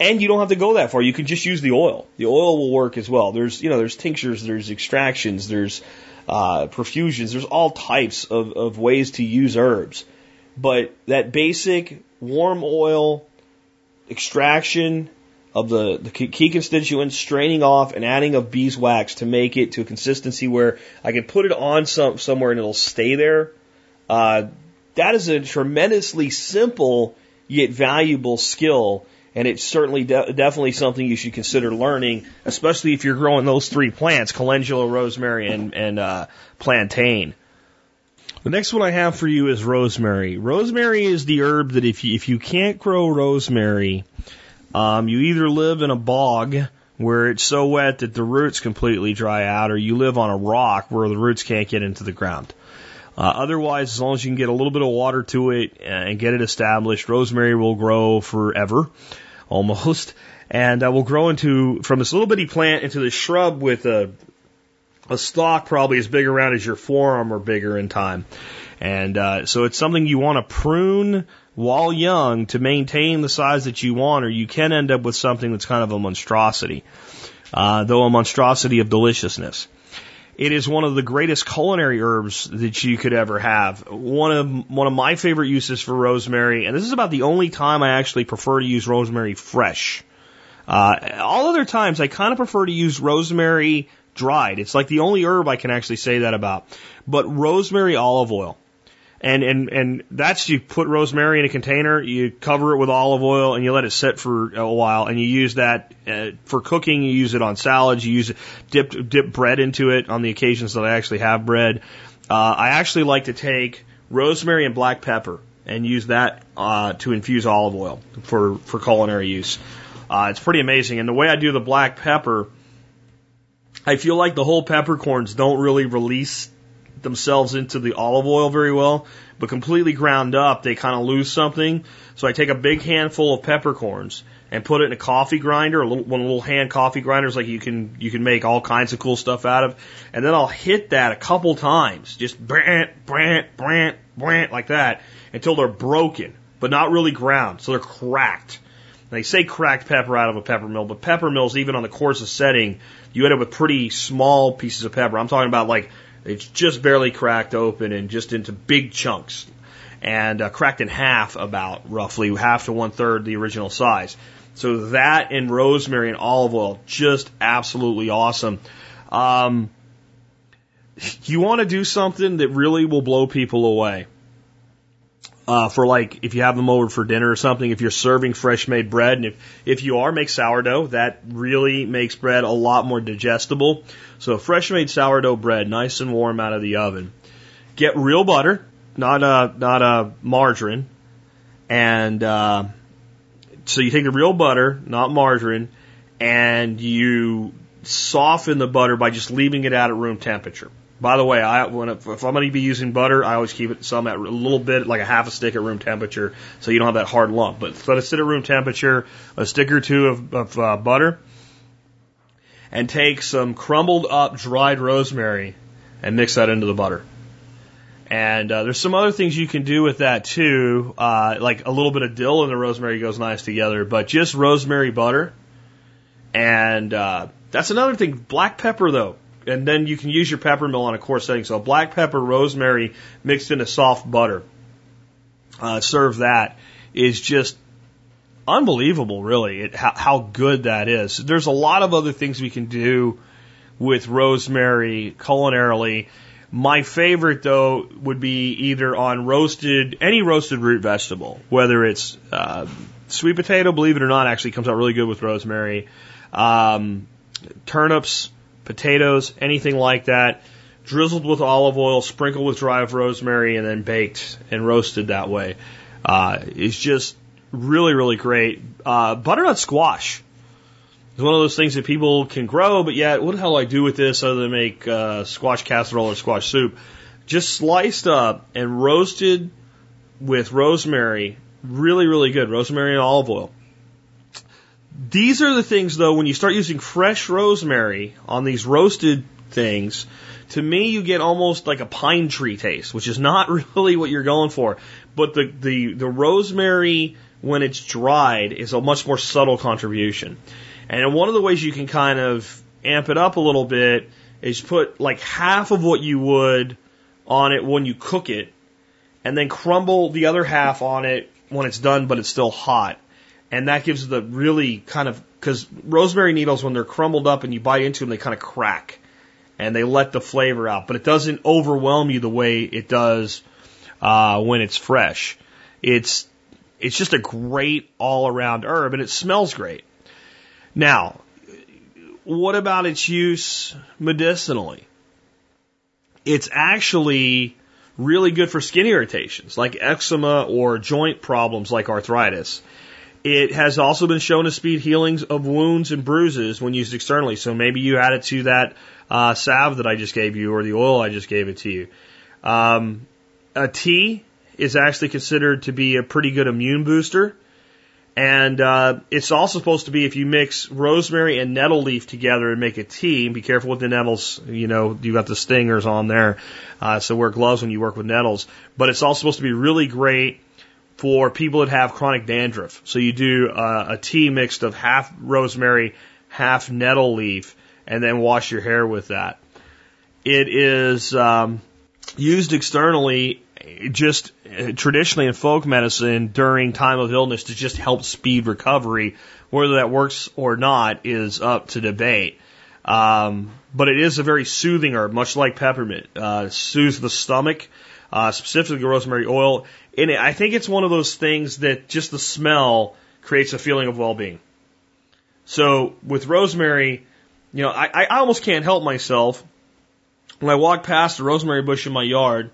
And you don't have to go that far. You can just use the oil. The oil will work as well. There's, you know, there's tinctures, there's extractions, there's uh, perfusions, there's all types of, of ways to use herbs. But that basic warm oil extraction of the, the key constituents, straining off and adding of beeswax to make it to a consistency where I can put it on some, somewhere and it'll stay there. Uh, that is a tremendously simple yet valuable skill and it's certainly de- definitely something you should consider learning, especially if you're growing those three plants: calendula, rosemary, and and uh, plantain. The next one I have for you is rosemary. Rosemary is the herb that if you if you can't grow rosemary, um, you either live in a bog where it's so wet that the roots completely dry out, or you live on a rock where the roots can't get into the ground. Uh, otherwise, as long as you can get a little bit of water to it and get it established, rosemary will grow forever almost, and uh, will grow into from this little bitty plant into this shrub with a a stalk probably as big around as your forearm or bigger in time. And uh, so it's something you want to prune while young to maintain the size that you want, or you can end up with something that's kind of a monstrosity, uh, though a monstrosity of deliciousness. It is one of the greatest culinary herbs that you could ever have. One of one of my favorite uses for rosemary, and this is about the only time I actually prefer to use rosemary fresh. Uh, all other times, I kind of prefer to use rosemary dried. It's like the only herb I can actually say that about. But rosemary olive oil and and and that's you put rosemary in a container, you cover it with olive oil, and you let it sit for a while, and you use that uh, for cooking. You use it on salads. You use it dip dip bread into it on the occasions that I actually have bread. Uh, I actually like to take rosemary and black pepper and use that uh, to infuse olive oil for for culinary use. Uh, it's pretty amazing, and the way I do the black pepper. I feel like the whole peppercorns don't really release themselves into the olive oil very well, but completely ground up, they kind of lose something. So I take a big handful of peppercorns and put it in a coffee grinder, a little, one of the little hand coffee grinders like you can, you can make all kinds of cool stuff out of. And then I'll hit that a couple times, just brant, brant, brant, brant, like that until they're broken, but not really ground. So they're cracked. They say cracked pepper out of a pepper mill, but pepper mills, even on the coarsest setting, you end up with pretty small pieces of pepper. I'm talking about like it's just barely cracked open and just into big chunks and uh, cracked in half about roughly half to one third the original size. So that and rosemary and olive oil, just absolutely awesome. Um, you want to do something that really will blow people away uh, for like if you have them over for dinner or something, if you're serving fresh made bread, and if, if you are, make sourdough. That really makes bread a lot more digestible. So fresh made sourdough bread, nice and warm out of the oven. Get real butter, not a not a margarine, and uh, so you take the real butter, not margarine, and you soften the butter by just leaving it out at room temperature By the way, I when if I'm going to be using butter, I always keep it some at a little bit, like a half a stick at room temperature, so you don't have that hard lump. But let it sit at room temperature, a stick or two of, of uh, butter, and take some crumbled up dried rosemary and mix that into the butter. And uh, there's some other things you can do with that too, uh, like a little bit of dill and the rosemary goes nice together. But just rosemary butter, and uh, that's another thing. Black pepper though, and then you can use your pepper mill on a coarse setting. So black pepper, rosemary mixed into soft butter. Uh, serve that is just unbelievable, really, it, how, how good that is. There's a lot of other things we can do with rosemary culinarily. My favorite, though, would be either on roasted, any roasted root vegetable, whether it's uh, sweet potato, believe it or not, actually comes out really good with rosemary. Um, turnips, potatoes, anything like that, drizzled with olive oil, sprinkled with dried rosemary, and then baked and roasted that way. Uh, is just really, really great. Uh, butternut squash is one of those things that people can grow, but yet, what the hell do I do with this other than make uh, squash casserole or squash soup? Just sliced up and roasted with rosemary. Really, really good. Rosemary and olive oil. These are the things, though, when you start using fresh rosemary on these roasted things, to me, you get almost like a pine tree taste, which is not really what you're going for. But the, the, the rosemary, when it's dried, is a much more subtle contribution. And one of the ways you can kind of amp it up a little bit is put like half of what you would on it when you cook it, and then crumble the other half on it when it's done, but it's still hot. And that gives the really kind of, because rosemary needles, when they're crumbled up and you bite into them, they kind of crack and they let the flavor out, but it doesn't overwhelm you the way it does uh, when it's fresh. It's it's just a great all around herb, and it smells great. Now, what about its use medicinally? It's actually really good for skin irritations like eczema or joint problems like arthritis. It has also been shown to speed healings of wounds and bruises when used externally. So maybe you add it to that uh, salve that I just gave you or the oil I just gave it to you. Um, a tea is actually considered to be a pretty good immune booster. And uh, it's also supposed to be if you mix rosemary and nettle leaf together and make a tea. Be careful with the nettles. You know, you got the stingers on there, uh, so wear gloves when you work with nettles. But it's also supposed to be really great for people that have chronic dandruff. So you do uh, a tea mixed of half rosemary, half nettle leaf, and then wash your hair with that. It is um, used externally just uh, traditionally in folk medicine during time of illness to just help speed recovery. Whether that works or not is up to debate. Um, but it is a very soothing herb, much like peppermint. Uh, soothes the stomach, uh, specifically rosemary oil. And I think it's one of those things that just the smell creates a feeling of well-being. So with rosemary, you know, I, I almost can't help myself when I walk past a rosemary bush in my yard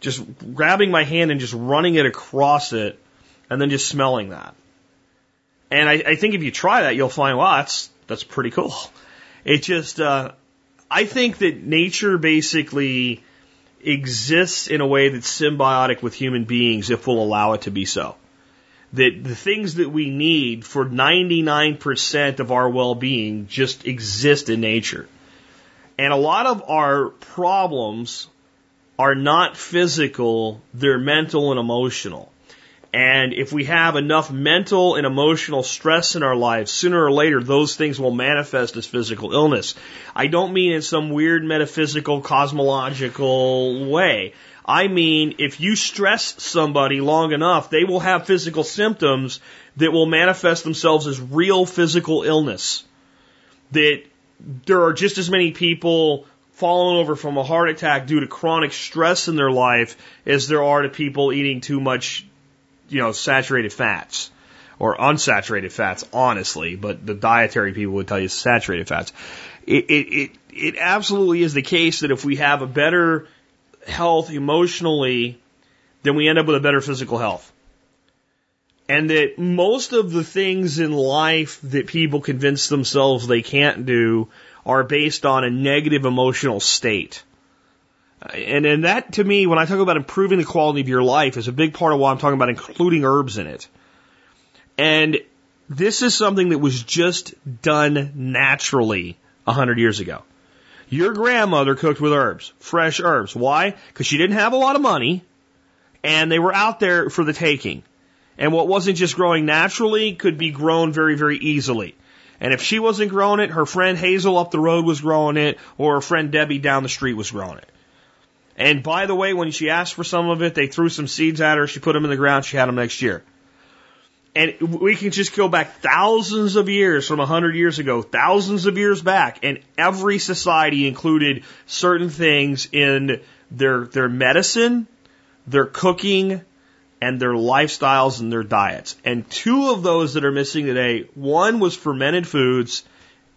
just grabbing my hand and just running it across it and then just smelling that. And I, I think if you try that, you'll find, wow, that's, that's pretty cool. It just, uh, I think that nature basically exists in a way that's symbiotic with human beings if we'll allow it to be so. That the things that we need for 99% of our well-being just exist in nature. And a lot of our problems are not physical, they're mental and emotional. And if we have enough mental and emotional stress in our lives, sooner or later those things will manifest as physical illness. I don't mean in some weird metaphysical, cosmological way. I mean, if you stress somebody long enough, they will have physical symptoms that will manifest themselves as real physical illness. That there are just as many people falling over from a heart attack due to chronic stress in their life as there are to people eating too much, you know, saturated fats or unsaturated fats, honestly, but the dietary people would tell you saturated fats. It, it, it, it absolutely is the case that if we have a better health emotionally, then we end up with a better physical health. And that most of the things in life that people convince themselves they can't do are based on a negative emotional state. And, and that to me, when I talk about improving the quality of your life, is a big part of why I'm talking about including herbs in it. And this is something that was just done naturally a hundred years ago. Your grandmother cooked with herbs, fresh herbs. Why? Because she didn't have a lot of money and they were out there for the taking. And what wasn't just growing naturally could be grown very, very easily. And if she wasn't growing it, her friend Hazel up the road was growing it, or her friend Debbie down the street was growing it. And by the way, when she asked for some of it, they threw some seeds at her. She put them in the ground. She had them next year. And we can just go back thousands of years from a hundred years ago, thousands of years back, and every society included certain things in their, their medicine, their cooking, and their lifestyles and their diets. And two of those that are missing today, one was fermented foods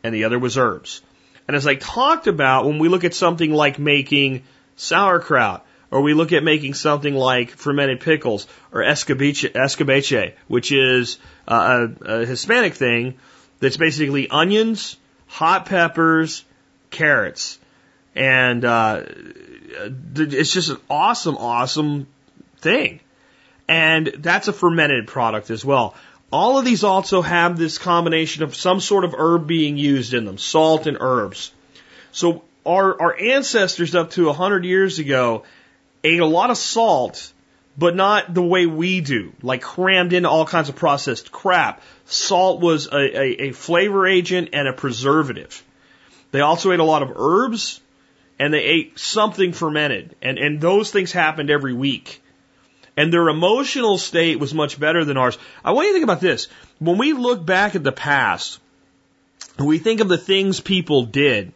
and the other was herbs. And as I talked about, when we look at something like making sauerkraut, or we look at making something like fermented pickles or escabeche, escabeche which is a, a Hispanic thing that's basically onions, hot peppers, carrots. And uh, it's just an awesome, awesome thing. And that's a fermented product as well. All of these also have this combination of some sort of herb being used in them, salt and herbs. So our, our ancestors up to 100 years ago ate a lot of salt, but not the way we do, like crammed into all kinds of processed crap. Salt was a, a, a flavor agent and a preservative. They also ate a lot of herbs and they ate something fermented. And, and those things happened every week. And their emotional state was much better than ours. I want you to think about this. When we look back at the past, we think of the things people did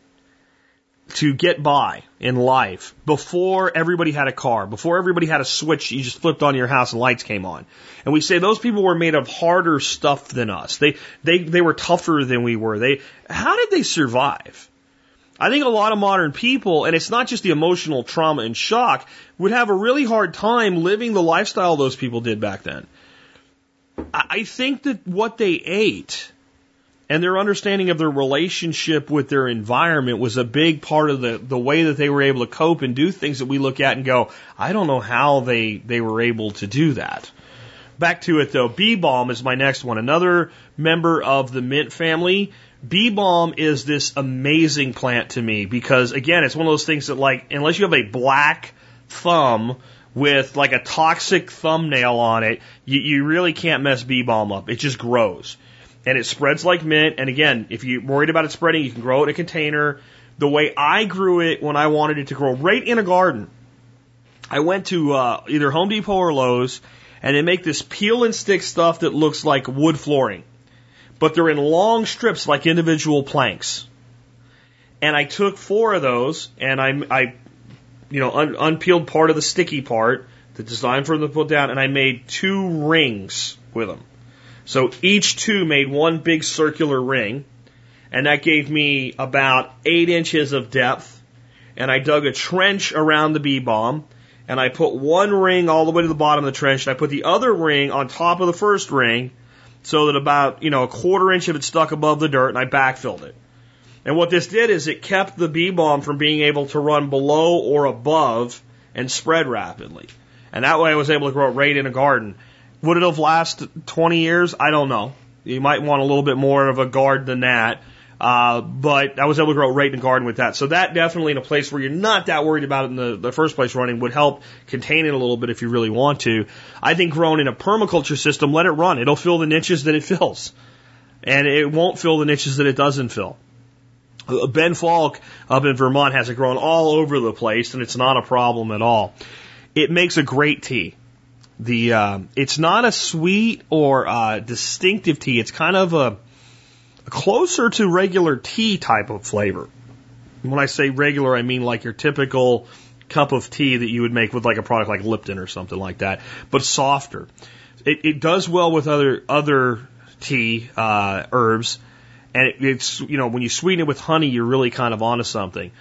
to get by in life before everybody had a car, before everybody had a switch you just flipped on your house and lights came on. And we say those people were made of harder stuff than us. They they they were tougher than we were. They how did they survive? I think a lot of modern people, and it's not just the emotional trauma and shock, would have a really hard time living the lifestyle those people did back then. I think that what they ate and their understanding of their relationship with their environment was a big part of the, the way that they were able to cope and do things that we look at and go, I don't know how they, they were able to do that. Back to it though, bee balm is my next one. Another member of the mint family. Bee balm is this amazing plant to me because again, it's one of those things that like, unless you have a black thumb with like a toxic thumbnail on it, you, you really can't mess bee balm up. It just grows and it spreads like mint. And again, if you're worried about it spreading, you can grow it in a container. The way I grew it when I wanted it to grow right in a garden, I went to uh, either Home Depot or Lowe's, and they make this peel and stick stuff that looks like wood flooring, but they're in long strips like individual planks. And I took four of those, and I, I you know, un, unpeeled part of the sticky part, the design for them to put down, and I made two rings with them. So each two made one big circular ring, and that gave me about eight inches of depth. And I dug a trench around the bee balm, and I put one ring all the way to the bottom of the trench, and I put the other ring on top of the first ring, so that about you know a quarter inch of it stuck above the dirt, and I backfilled it. And what this did is it kept the bee balm from being able to run below or above and spread rapidly. And that way I was able to grow it right in a garden. Would it have lasted 20 years? I don't know. You might want a little bit more of a guard than that. Uh, but I was able to grow right in the garden with that. So that definitely in a place where you're not that worried about it in the, the first place running would help contain it a little bit if you really want to. I think grown in a permaculture system, let it run. It'll fill the niches that it fills. And it won't fill the niches that it doesn't fill. Uh, ben Falk up in Vermont has it grown all over the place and it's not a problem at all. It makes a great tea. The uh, it's not a sweet or uh, distinctive tea. It's kind of a, closer to regular tea type of flavor. When I say regular, I mean like your typical cup of tea that you would make with like a product like Lipton or something like that, but softer. It, it does well with other other tea uh, herbs, and it, it's you know when you sweeten it with honey, you're really kind of onto something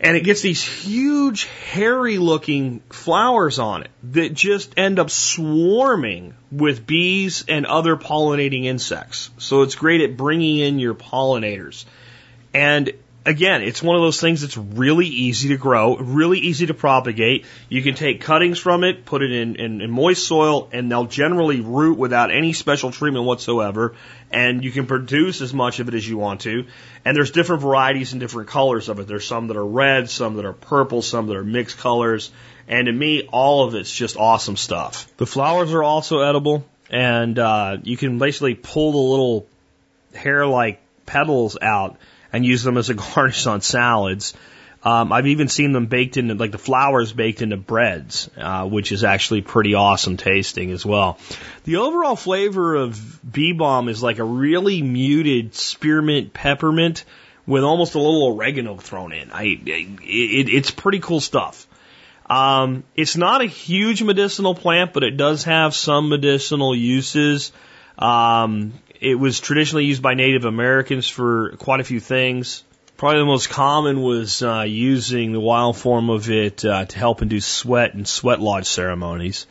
and it gets these huge hairy looking flowers on it that just end up swarming with bees and other pollinating insects. So it's great at bringing in your pollinators. And again, it's one of those things that's really easy to grow, really easy to propagate. You can take cuttings from it, put it in, in, in moist soil, and they'll generally root without any special treatment whatsoever. And you can produce as much of it as you want to. And there's different varieties and different colors of it. There's some that are red, some that are purple, some that are mixed colors. And to me, all of it's just awesome stuff. The flowers are also edible, and uh, you can basically pull the little hair-like petals out and use them as a garnish on salads. Um, I've even seen them baked into, like the flowers baked into breads, uh, which is actually pretty awesome tasting as well. The overall flavor of bee balm is like a really muted spearmint peppermint with almost a little oregano thrown in. I, it, it's pretty cool stuff. Um, it's not a huge medicinal plant, but it does have some medicinal uses. Um, it was traditionally used by Native Americans for quite a few things. Probably the most common was uh, using the wild form of it uh, to help induce sweat and sweat lodge ceremonies.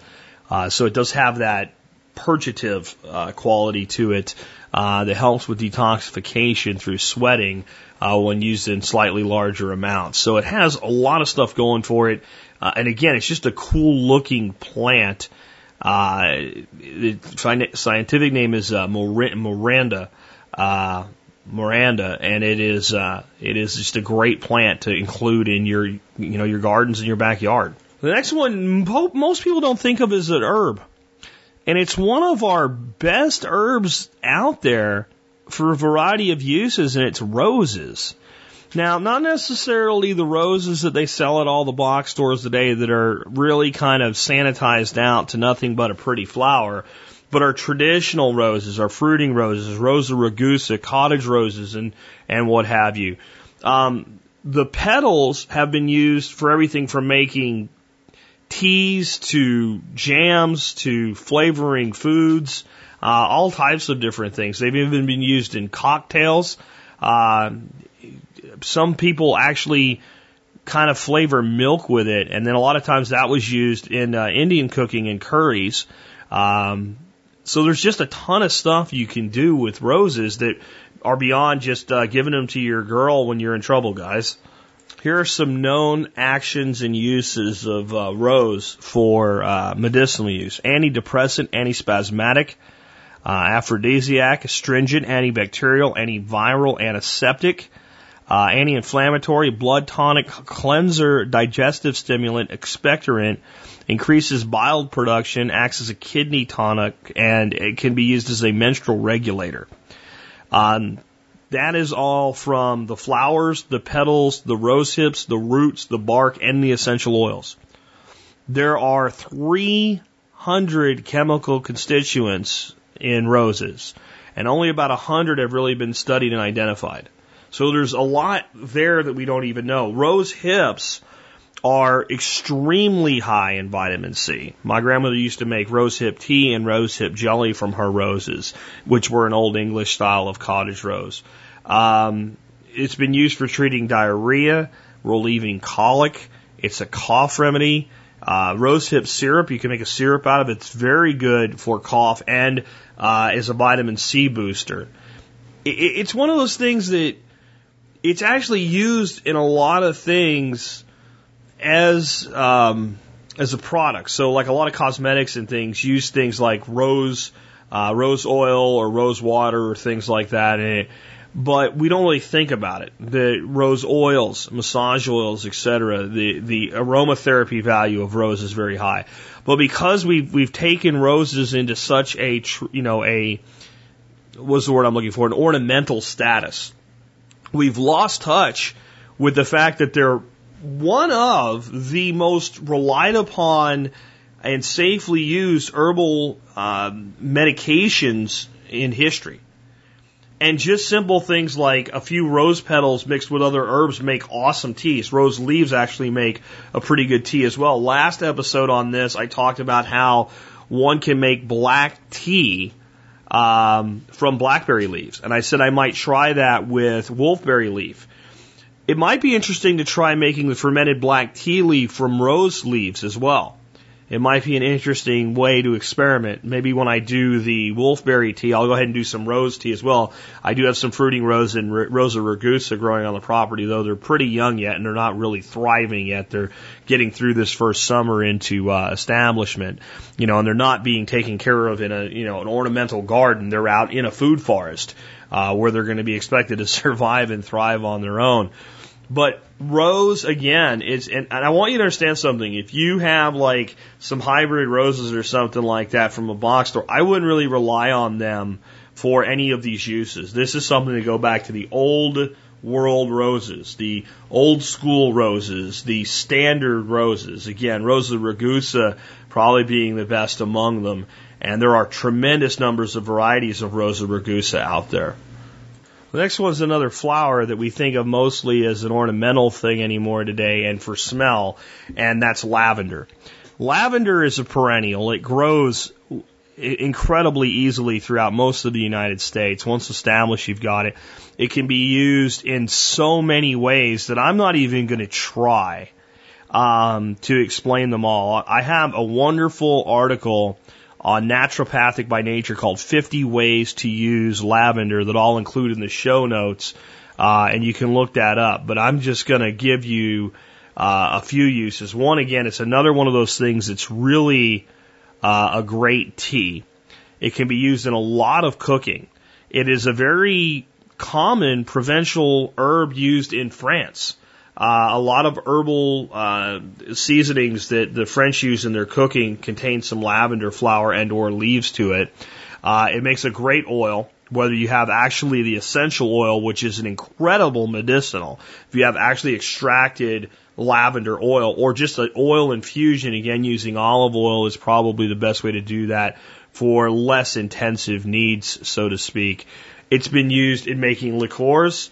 Uh, so it does have that purgative uh, quality to it uh, that helps with detoxification through sweating uh, when used in slightly larger amounts. So it has a lot of stuff going for it. Uh, and again, it's just a cool looking plant. Uh, the scientific name is uh, Monarda. Uh, Monarda, and it is uh, it is just a great plant to include in your you know your gardens in your backyard. The next one most people don't think of as an herb, and it's one of our best herbs out there for a variety of uses, and it's roses. Now, not necessarily the roses that they sell at all the box stores today that are really kind of sanitized out to nothing but a pretty flower, but our traditional roses, our fruiting roses, Rosa rugosa, cottage roses, and, and what have you. Um, the petals have been used for everything from making teas to jams to flavoring foods, uh, all types of different things. They've even been used in cocktails. Uh, some people actually kind of flavor milk with it, and then a lot of times that was used in uh, Indian cooking and curries. Um, so there's just a ton of stuff you can do with roses that are beyond just uh, giving them to your girl when you're in trouble, guys. Here are some known actions and uses of uh, rose for uh, medicinal use: antidepressant, antispasmodic, uh, aphrodisiac, astringent, antibacterial, antiviral, antiseptic uh, anti-inflammatory, blood tonic, cleanser, digestive stimulant, expectorant, increases bile production, acts as a kidney tonic, and it can be used as a menstrual regulator. Um, that is all from the flowers, the petals, the rose hips, the roots, the bark, and the essential oils. There are 300 chemical constituents in roses, and only about 100 have really been studied and identified. So there's a lot there that we don't even know. Rose hips are extremely high in vitamin C. My grandmother used to make rose hip tea and rose hip jelly from her roses, which were an old English style of cottage rose. Um, it's been used for treating diarrhea, relieving colic. It's a cough remedy. Uh, rose hip syrup, you can make a syrup out of it. It's very good for cough and uh, is a vitamin C booster. It, it's one of those things that it's actually used in a lot of things as um, as a product. So, like a lot of cosmetics and things use things like rose uh, rose oil or rose water or things like that in it. But we don't really think about it. The rose oils, massage oils, etc. The the aromatherapy value of rose is very high. But because we've we've taken roses into such a you know a what's the word I'm looking for an ornamental status we've lost touch with the fact that they're one of the most relied upon and safely used herbal uh, medications in history. And just simple things like a few rose petals mixed with other herbs make awesome teas. Rose leaves actually make a pretty good tea as well. Last episode on this, I talked about how one can make black tea um, from blackberry leaves. And I said I might try that with wolfberry leaf. It might be interesting to try making the fermented black tea leaf from rose leaves as well. It might be an interesting way to experiment. Maybe when I do the wolfberry tea, I'll go ahead and do some rose tea as well. I do have some fruiting rose and Rosa rugosa growing on the property, though they're pretty young yet and they're not really thriving yet. They're getting through this first summer into uh, establishment, you know, and they're not being taken care of in a you know an ornamental garden. They're out in a food forest uh, where they're going to be expected to survive and thrive on their own. But rose again is, and, and I want you to understand something. If you have like some hybrid roses or something like that from a box store, I wouldn't really rely on them for any of these uses. This is something to go back to the old world roses, the old school roses, the standard roses. Again, Rosa rugosa probably being the best among them. And there are tremendous numbers of varieties of Rosa rugosa out there. The next one's another flower that we think of mostly as an ornamental thing anymore today and for smell, and that's lavender. Lavender is a perennial. It grows incredibly easily throughout most of the United States. Once established, you've got it. It can be used in so many ways that I'm not even going to try um, to explain them all. I have a wonderful article on Naturopathic by Nature called 50 Ways to Use Lavender that I'll include in the show notes. Uh, and you can look that up. But I'm just going to give you uh, a few uses. One, again, it's another one of those things that's really uh, a great tea. It can be used in a lot of cooking. It is a very common provincial herb used in France. Uh, a lot of herbal uh, seasonings that the French use in their cooking contain some lavender flower and or leaves to it. Uh, it makes a great oil. Whether you have actually the essential oil, which is an incredible medicinal, if you have actually extracted lavender oil or just an oil infusion, again using olive oil is probably the best way to do that for less intensive needs, so to speak. It's been used in making liqueurs.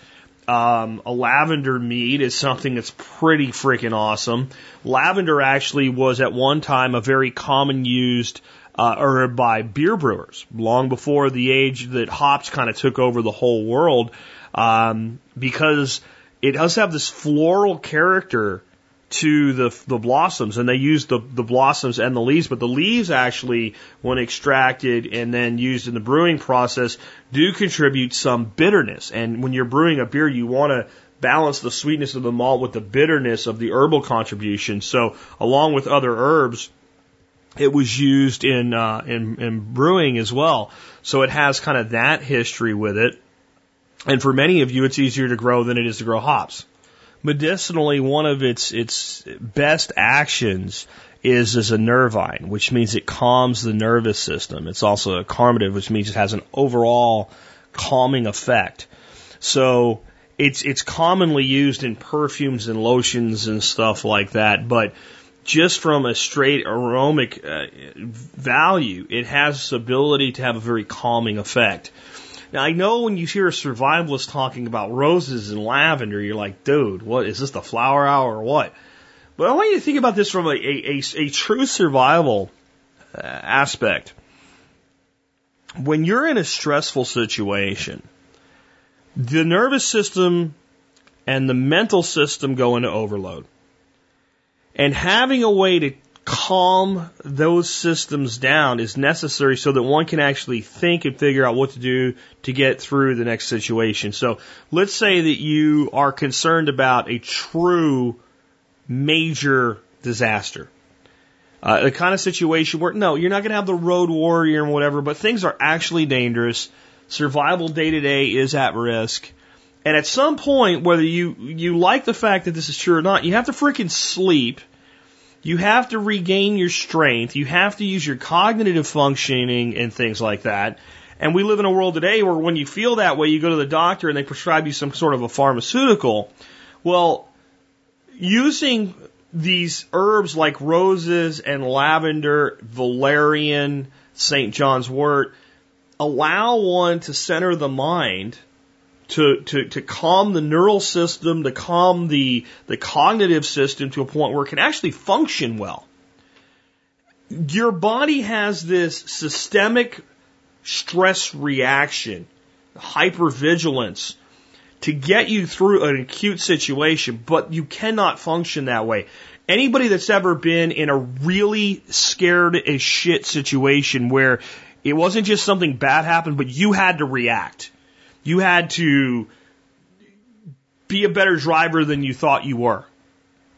Um, a lavender mead is something that's pretty freaking awesome. Lavender actually was at one time a very common used uh, herb by beer brewers, long before the age that hops kind of took over the whole world, um, because it does have this floral character to the the blossoms, and they use the the blossoms and the leaves. But the leaves actually, when extracted and then used in the brewing process, do contribute some bitterness. And when you're brewing a beer, you want to balance the sweetness of the malt with the bitterness of the herbal contribution. So, along with other herbs, it was used in uh, in, in brewing as well. So it has kind of that history with it. And for many of you, it's easier to grow than it is to grow hops medicinally, one of its its best actions is as a nervine, which means it calms the nervous system. It's also a calmative, which means it has an overall calming effect. So it's it's commonly used in perfumes and lotions and stuff like that, but just from a straight aromatic uh, value, it has ability to have a very calming effect. Now I know when you hear a survivalist talking about roses and lavender, you're like, dude, what is this the flower hour or what? But I want you to think about this from a, a, a, a true survival uh, aspect. When you're in a stressful situation, the nervous system and the mental system go into overload. And having a way to calm those systems down is necessary so that one can actually think and figure out what to do to get through the next situation. So let's say that you are concerned about a true major disaster. Uh, the kind of situation where, no, you're not going to have the road warrior and whatever, but things are actually dangerous. Survival day to day is at risk. And at some point, whether you, you like the fact that this is true or not, you have to freaking sleep you have to regain your strength. You have to use your cognitive functioning and things like that. And we live in a world today where when you feel that way, you go to the doctor and they prescribe you some sort of a pharmaceutical. Well, using these herbs like roses and lavender, valerian, St. John's wort, allow one to center the mind to, to, to calm the neural system, to calm the, the cognitive system to a point where it can actually function well. Your body has this systemic stress reaction, hypervigilance, to get you through an acute situation, but you cannot function that way. Anybody that's ever been in a really scared as shit situation where it wasn't just something bad happened, but you had to react. You had to be a better driver than you thought you were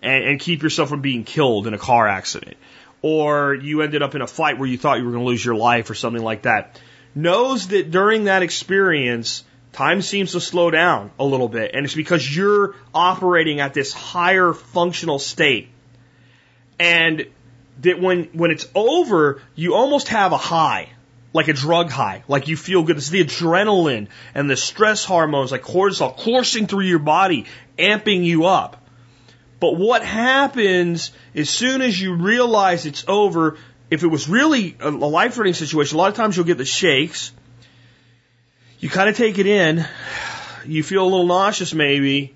and, and keep yourself from being killed in a car accident. Or you ended up in a fight where you thought you were going to lose your life or something like that. Knows that during that experience, time seems to slow down a little bit. And it's because you're operating at this higher functional state. And that when, when it's over, you almost have a high like a drug high, like you feel good. It's the adrenaline and the stress hormones like cortisol coursing through your body, amping you up. But what happens as soon as you realize it's over, if it was really a life threatening situation, a lot of times you'll get the shakes. You kind of take it in, you feel a little nauseous maybe,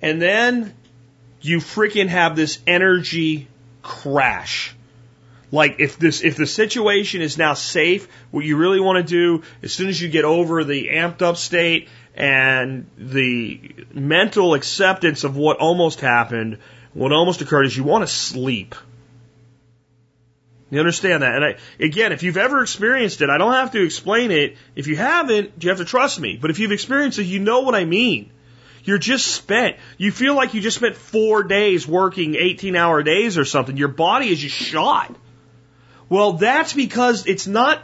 and then you freaking have this energy crash. Like if this if the situation is now safe, what you really want to do as soon as you get over the amped up state and the mental acceptance of what almost happened, what almost occurred is you want to sleep. You understand that? And I, again, if you've ever experienced it, I don't have to explain it. If you haven't, you have to trust me. But if you've experienced it, you know what I mean. You're just spent. You feel like you just spent four days working 18 hour days or something. Your body is just shot. Well, that's because it's not,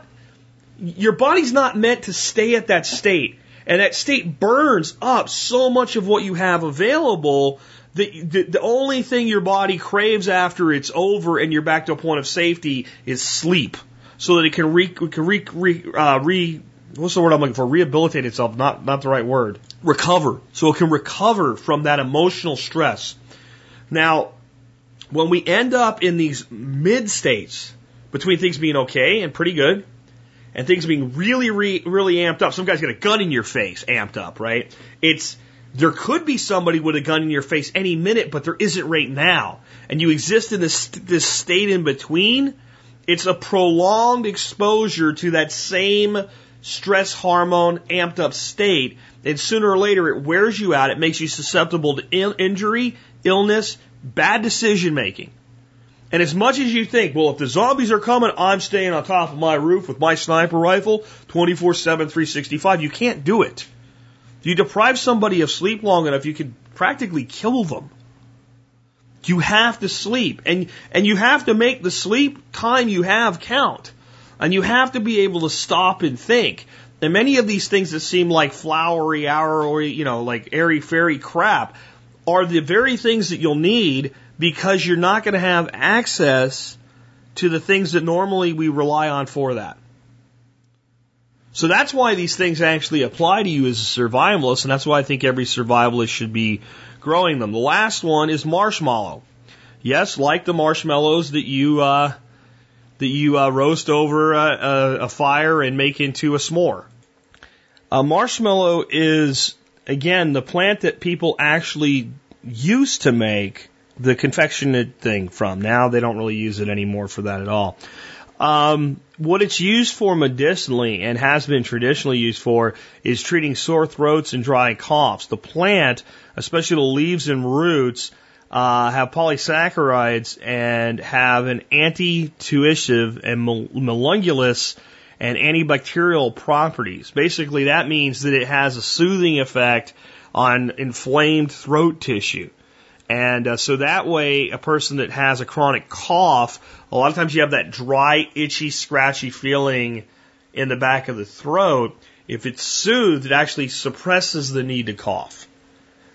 your body's not meant to stay at that state. And that state burns up so much of what you have available the, the, the only thing your body craves after it's over and you're back to a point of safety is sleep. So that it can re, can re, re, uh, re what's the word I'm looking for? Rehabilitate itself, not, not the right word. Recover. So it can recover from that emotional stress. Now, when we end up in these mid states, between things being okay and pretty good and things being really, really, really amped up. Some guy's got a gun in your face, amped up, right? It's, there could be somebody with a gun in your face any minute, but there isn't right now. And you exist in this, this state in between. It's a prolonged exposure to that same stress hormone amped up state. And sooner or later, it wears you out. It makes you susceptible to in- injury, illness, bad decision making. And as much as you think, well, if the zombies are coming, I'm staying on top of my roof with my sniper rifle 24 7, 365, you can't do it. You deprive somebody of sleep long enough, you could practically kill them. You have to sleep and, and you have to make the sleep time you have count. And you have to be able to stop and think. And many of these things that seem like flowery, hour, you know, like airy fairy crap are the very things that you'll need because you're not going to have access to the things that normally we rely on for that. So that's why these things actually apply to you as a survivalist, and that's why I think every survivalist should be growing them. The last one is marshmallow. Yes, like the marshmallows that you uh, that you uh, roast over a, a, a fire and make into a s'more. A marshmallow is again the plant that people actually used to make the confectionate thing from. Now they don't really use it anymore for that at all. Um, what it's used for medicinally and has been traditionally used for is treating sore throats and dry coughs. The plant, especially the leaves and roots, uh, have polysaccharides and have an anti-tuitive and melungulus and antibacterial properties. Basically, that means that it has a soothing effect on inflamed throat tissue. And uh, so that way, a person that has a chronic cough, a lot of times you have that dry, itchy, scratchy feeling in the back of the throat. If it's soothed, it actually suppresses the need to cough.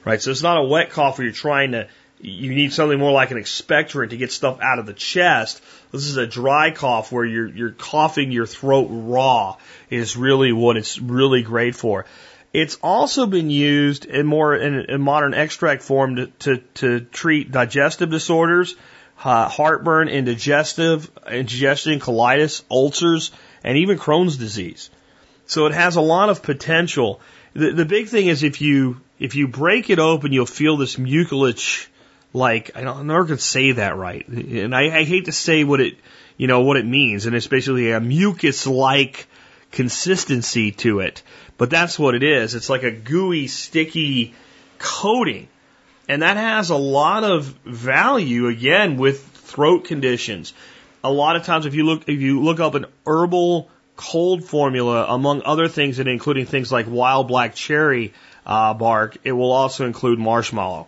Right? So it's not a wet cough where you're trying to, you need something more like an expectorant to get stuff out of the chest. This is a dry cough where you're, you're coughing your throat raw is really what it's really great for. It's also been used in more in, in modern extract form to, to, to treat digestive disorders, uh, heartburn, indigestive, indigestion, colitis, ulcers, and even Crohn's disease. So it has a lot of potential. The, the big thing is if you if you break it open, you'll feel this mucilage like I don't never gonna say that right, and I, I hate to say what it you know what it means, and it's basically a mucus like consistency to it. But that's what it is. It's like a gooey, sticky coating. And that has a lot of value again with throat conditions. A lot of times if you look if you look up an herbal cold formula among other things and including things like wild black cherry uh, bark, it will also include marshmallow.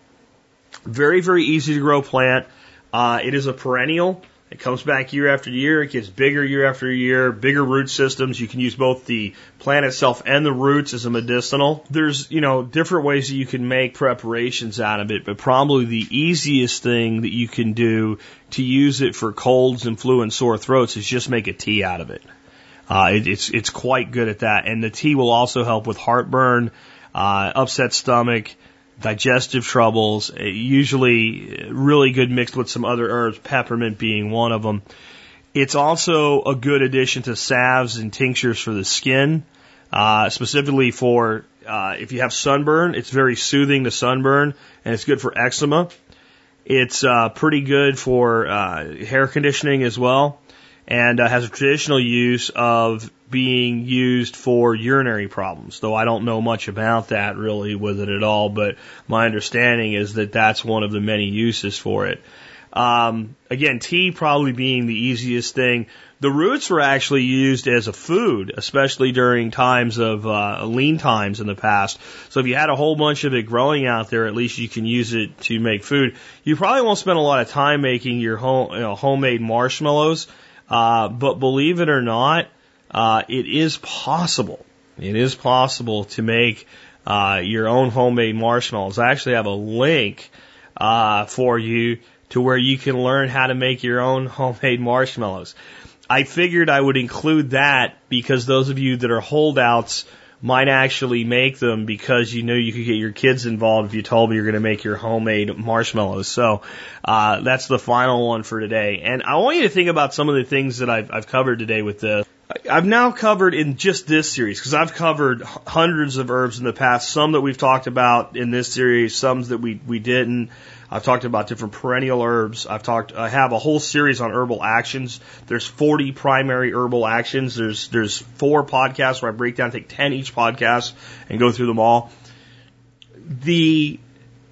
Very, very easy to grow plant. Uh, it is a perennial. It comes back year after year. It gets bigger year after year, bigger root systems. You can use both the plant itself and the roots as a medicinal. There's, you know, different ways that you can make preparations out of it, but probably the easiest thing that you can do to use it for colds and flu and sore throats is just make a tea out of it. Uh, it it's, it's quite good at that. And the tea will also help with heartburn, uh, upset stomach, digestive troubles, uh, usually really good mixed with some other herbs, peppermint being one of them. It's also a good addition to salves and tinctures for the skin, uh, specifically for uh, if you have sunburn. It's very soothing to sunburn, and it's good for eczema. It's uh, pretty good for uh, hair conditioning as well, and uh, has a traditional use of being used for urinary problems, though I don't know much about that really with it at all, but my understanding is that that's one of the many uses for it. Um, again, tea probably being the easiest thing. The roots were actually used as a food, especially during times of uh, lean times in the past. So if you had a whole bunch of it growing out there, at least you can use it to make food. You probably won't spend a lot of time making your home, you know, homemade marshmallows, uh, but believe it or not, uh, it is possible. It is possible to make uh, your own homemade marshmallows. I actually have a link uh, for you to where you can learn how to make your own homemade marshmallows. I figured I would include that because those of you that are holdouts might actually make them because you know you could get your kids involved if you told me you're going to make your homemade marshmallows. So uh, that's the final one for today. And I want you to think about some of the things that I've, I've covered today with this. I've now covered in just this series because I've covered hundreds of herbs in the past. Some that we've talked about in this series, some that we we didn't. I've talked about different perennial herbs. I've talked. I have a whole series on herbal actions. There's 40 primary herbal actions. There's there's four podcasts where I break down, take 10 each podcast, and go through them all. The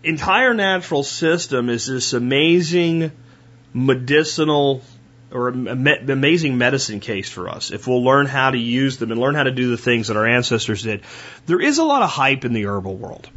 entire natural system is this amazing medicinal or amazing medicine case for us if we'll learn how to use them and learn how to do the things that our ancestors did. There is a lot of hype in the herbal world.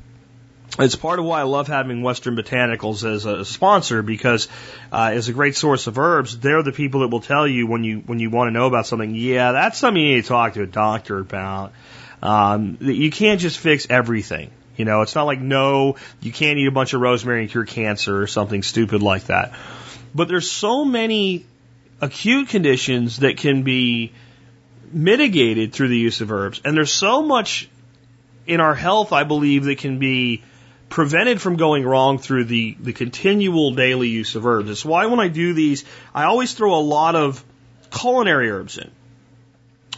It's part of why I love having Western Botanicals as a sponsor because uh, as a great source of herbs, they're the people that will tell you when you when you want to know about something. Yeah, that's something you need to talk to a doctor about. Um, you can't just fix everything. You know, it's not like no, you can't eat a bunch of rosemary and cure cancer or something stupid like that. But there's so many acute conditions that can be mitigated through the use of herbs. And there's so much in our health, I believe, that can be prevented from going wrong through the, the continual daily use of herbs. It's why when I do these, I always throw a lot of culinary herbs in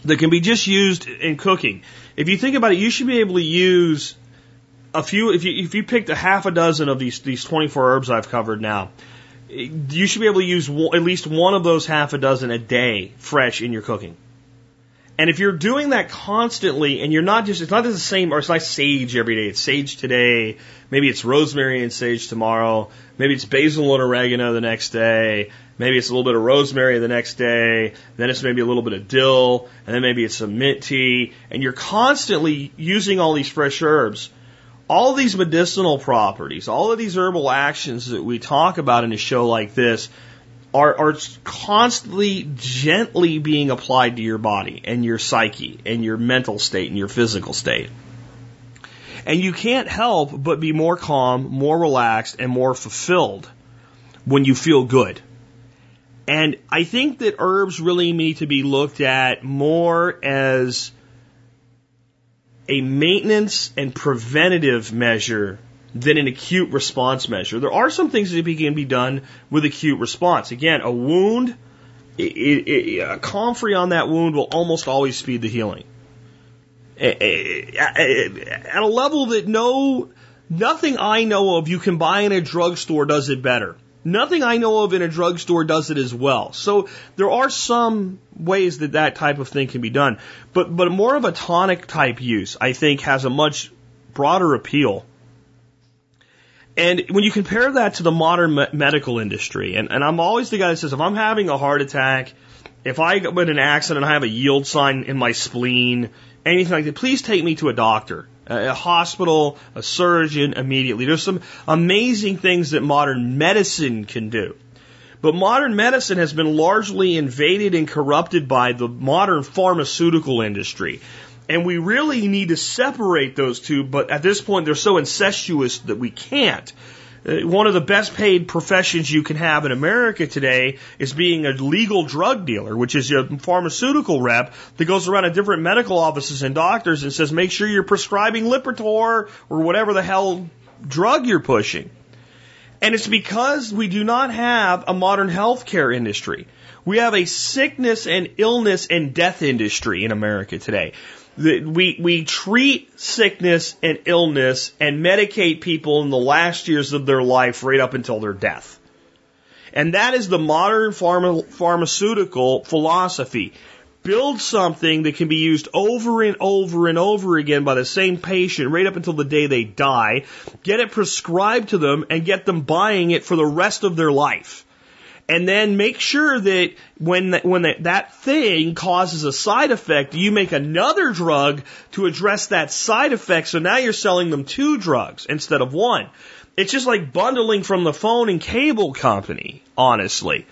that can be just used in cooking. If you think about it, you should be able to use a few, if you, if you picked a half a dozen of these, these 24 herbs I've covered now, you should be able to use at least one of those half a dozen a day fresh in your cooking. And if you're doing that constantly and you're not just, it's not just the same, or it's not sage every day. It's sage today. Maybe it's rosemary and sage tomorrow. Maybe it's basil and oregano the next day. Maybe it's a little bit of rosemary the next day. Then it's maybe a little bit of dill. And then maybe it's some mint tea. And you're constantly using all these fresh herbs all these medicinal properties, all of these herbal actions that we talk about in a show like this are, are constantly gently being applied to your body and your psyche and your mental state and your physical state. And you can't help but be more calm, more relaxed, and more fulfilled when you feel good. And I think that herbs really need to be looked at more as a maintenance and preventative measure than an acute response measure. There are some things that can be done with acute response. Again, a wound, it, it, a comfrey on that wound will almost always speed the healing. At a level that no, nothing I know of you can buy in a drugstore does it better. Nothing I know of in a drugstore does it as well. So there are some ways that that type of thing can be done. But, but more of a tonic type use, I think, has a much broader appeal. And when you compare that to the modern me- medical industry, and, and I'm always the guy that says, if I'm having a heart attack, if I get in an accident, I have a yield sign in my spleen, anything like that, please take me to a doctor, a, hospital, a surgeon immediately. There's some amazing things that modern medicine can do. But modern medicine has been largely invaded and corrupted by the modern pharmaceutical industry. And we really need to separate those two, but at this point they're so incestuous that we can't. Uh, One of the best paid professions you can have in America today is being a legal drug dealer, which is a pharmaceutical rep that goes around to different medical offices and doctors and says, make sure you're prescribing Lipitor or whatever the hell drug you're pushing. And it's because we do not have a modern healthcare industry. We have a sickness and illness and death industry in America today. We, we treat sickness and illness and medicate people in the last years of their life right up until their death. And that is the modern pharma, pharmaceutical philosophy. Build something that can be used over and over and over again by the same patient right up until the day they die. Get it prescribed to them and get them buying it for the rest of their life. And then make sure that when that, when that, that thing causes a side effect, you make another drug to address that side effect. So now you're selling them two drugs instead of one. It's just like bundling from the phone and cable company, honestly.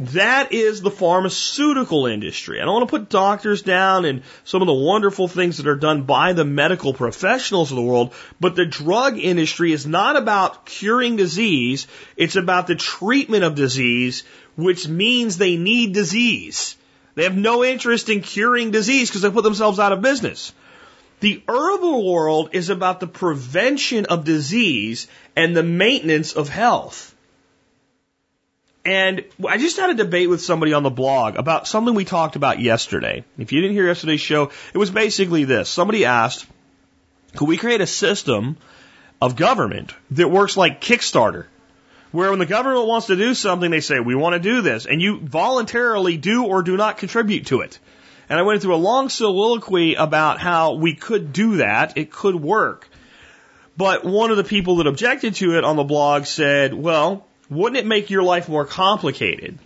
That is the pharmaceutical industry. I don't want to put doctors down and some of the wonderful things that are done by the medical professionals of the world, but the drug industry is not about curing disease. It's about the treatment of disease, which means they need disease. They have no interest in curing disease because they put themselves out of business. The herbal world is about the prevention of disease and the maintenance of health. And I just had a debate with somebody on the blog about something we talked about yesterday. If you didn't hear yesterday's show, it was basically this. Somebody asked, could we create a system of government that works like Kickstarter? Where when the government wants to do something, they say, we want to do this. And you voluntarily do or do not contribute to it. And I went through a long soliloquy about how we could do that. It could work. But one of the people that objected to it on the blog said, well, wouldn't it make your life more complicated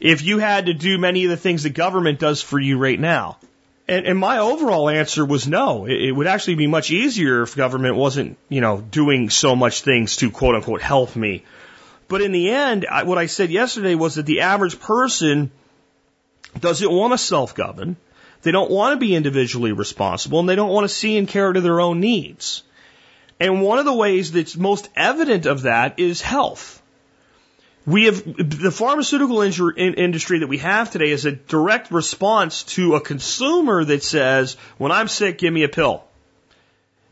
if you had to do many of the things the government does for you right now? And, and my overall answer was no. It, it would actually be much easier if government wasn't, you know, doing so much things to quote unquote help me. But in the end, I, what I said yesterday was that the average person doesn't want to self-govern. They don't want to be individually responsible and they don't want to see and care to their own needs. And one of the ways that's most evident of that is health. We have the pharmaceutical industry that we have today is a direct response to a consumer that says, when I'm sick, give me a pill.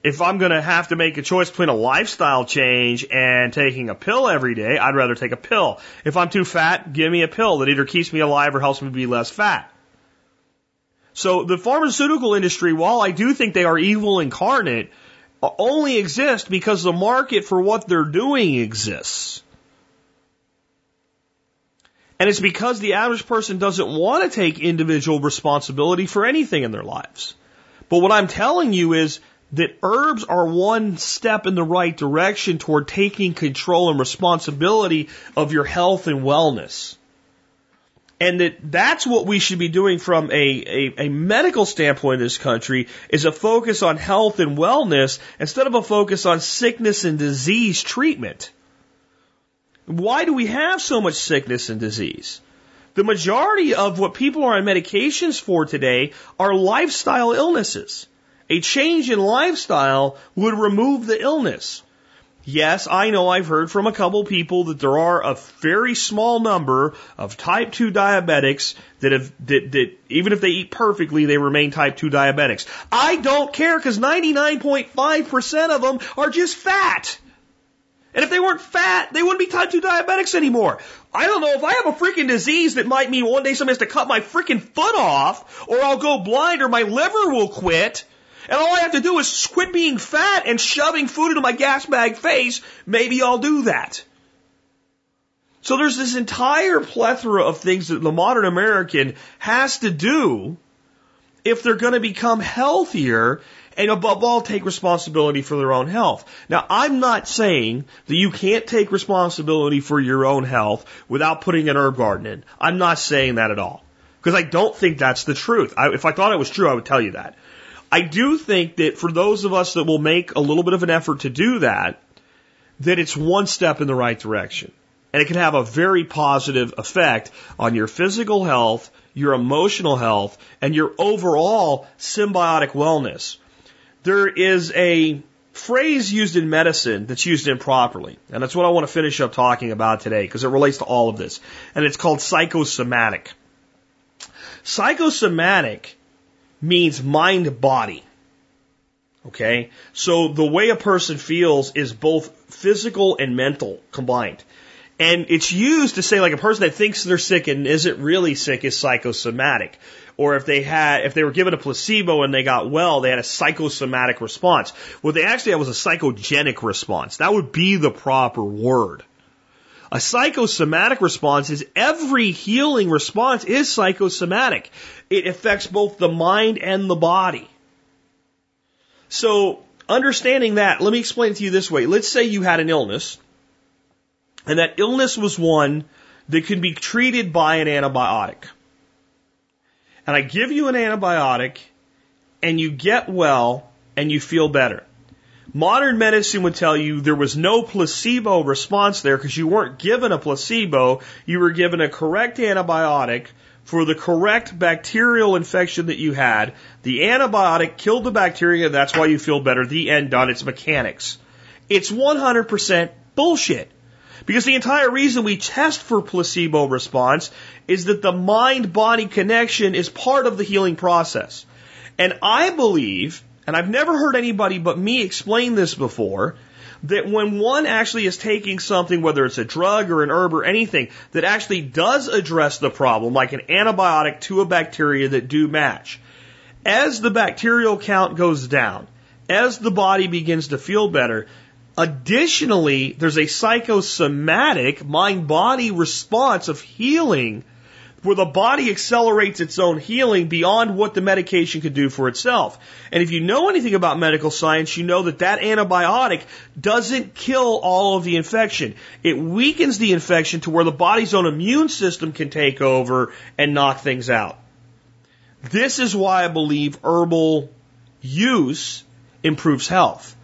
If I'm going to have to make a choice between a lifestyle change and taking a pill every day, I'd rather take a pill. If I'm too fat, give me a pill that either keeps me alive or helps me be less fat. So the pharmaceutical industry, while I do think they are evil incarnate, only exist because the market for what they're doing exists. And it's because the average person doesn't want to take individual responsibility for anything in their lives. But what I'm telling you is that herbs are one step in the right direction toward taking control and responsibility of your health and wellness. And that that's what we should be doing from a, a, a medical standpoint in this country is a focus on health and wellness instead of a focus on sickness and disease treatment. Why do we have so much sickness and disease? The majority of what people are on medications for today are lifestyle illnesses. A change in lifestyle would remove the illness. Yes, I know I've heard from a couple people that there are a very small number of type 2 diabetics that have, that, that even if they eat perfectly, they remain type 2 diabetics. I don't care because 99.5% of them are just fat. And if they weren't fat, they wouldn't be type 2 diabetics anymore. I don't know if I have a freaking disease that might mean one day somebody has to cut my freaking foot off, or I'll go blind, or my liver will quit. And all I have to do is quit being fat and shoving food into my gas bag face. Maybe I'll do that. So there's this entire plethora of things that the modern American has to do if they're going to become healthier and above all, take responsibility for their own health. Now, I'm not saying that you can't take responsibility for your own health without putting an herb garden in. I'm not saying that at all. Because I don't think that's the truth. I, if I thought it was true, I would tell you that. I do think that for those of us that will make a little bit of an effort to do that, that it's one step in the right direction. And it can have a very positive effect on your physical health, your emotional health, and your overall symbiotic wellness. There is a phrase used in medicine that's used improperly. And that's what I want to finish up talking about today because it relates to all of this. And it's called psychosomatic. Psychosomatic means mind body. Okay? So the way a person feels is both physical and mental combined. And it's used to say like a person that thinks they're sick and isn't really sick is psychosomatic. Or if they had, if they were given a placebo and they got well, they had a psychosomatic response. What they actually had was a psychogenic response. That would be the proper word. A psychosomatic response is every healing response is psychosomatic. It affects both the mind and the body. So, understanding that, let me explain it to you this way. Let's say you had an illness, and that illness was one that could be treated by an antibiotic. And I give you an antibiotic, and you get well, and you feel better. Modern medicine would tell you there was no placebo response there because you weren't given a placebo, you were given a correct antibiotic for the correct bacterial infection that you had. The antibiotic killed the bacteria, that's why you feel better. The end done. It's mechanics. It's 100% bullshit. Because the entire reason we test for placebo response is that the mind body connection is part of the healing process. And I believe, and I've never heard anybody but me explain this before, that when one actually is taking something, whether it's a drug or an herb or anything, that actually does address the problem, like an antibiotic to a bacteria that do match, as the bacterial count goes down, as the body begins to feel better, additionally, there's a psychosomatic mind body response of healing where the body accelerates its own healing beyond what the medication could do for itself. And if you know anything about medical science, you know that that antibiotic doesn't kill all of the infection. It weakens the infection to where the body's own immune system can take over and knock things out. This is why I believe herbal use improves health.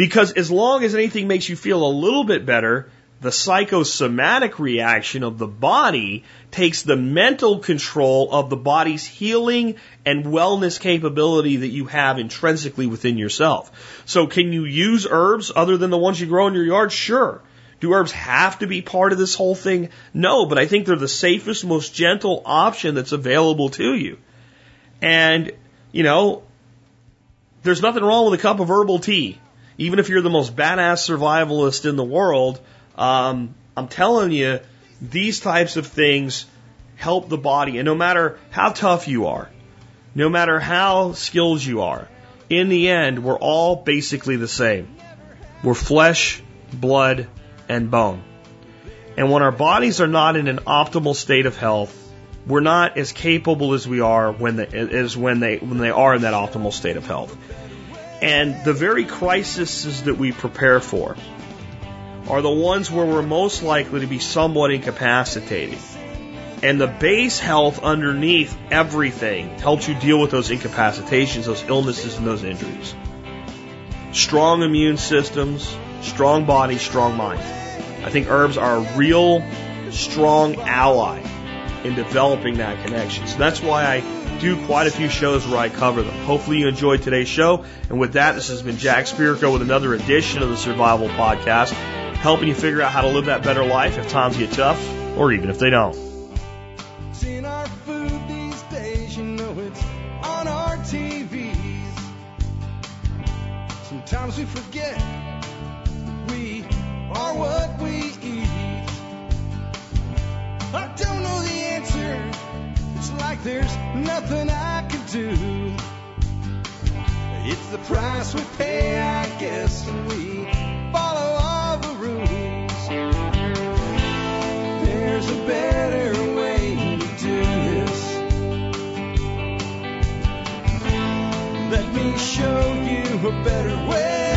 Because as long as anything makes you feel a little bit better, the psychosomatic reaction of the body takes the mental control of the body's healing and wellness capability that you have intrinsically within yourself. So can you use herbs other than the ones you grow in your yard? Sure. Do herbs have to be part of this whole thing? No, but I think they're the safest, most gentle option that's available to you. And, you know, there's nothing wrong with a cup of herbal tea. Even if you're the most badass survivalist in the world, um, I'm telling you, these types of things help the body. And no matter how tough you are, no matter how skilled you are, in the end, we're all basically the same. We're flesh, blood, and bone. And when our bodies are not in an optimal state of health, we're not as capable as we are when they, as when they when they are in that optimal state of health. And the very crises that we prepare for are the ones where we're most likely to be somewhat incapacitated. And the base health underneath everything helps you deal with those incapacitations, those illnesses, and those injuries. Strong immune systems, strong body, strong mind. I think herbs are a real strong ally in developing that connection. So that's why I do quite a few shows where I cover them. Hopefully you enjoyed today's show. And with that, this has been Jack Spirko with another edition of the Survival Podcast, helping you figure out how to live that better life if times get tough or even if they don't. Sometimes we forget we are what we there's nothing I can do. It's the price we pay, I guess, and we follow all the rules. There's a better way to do this. Let me show you a better way.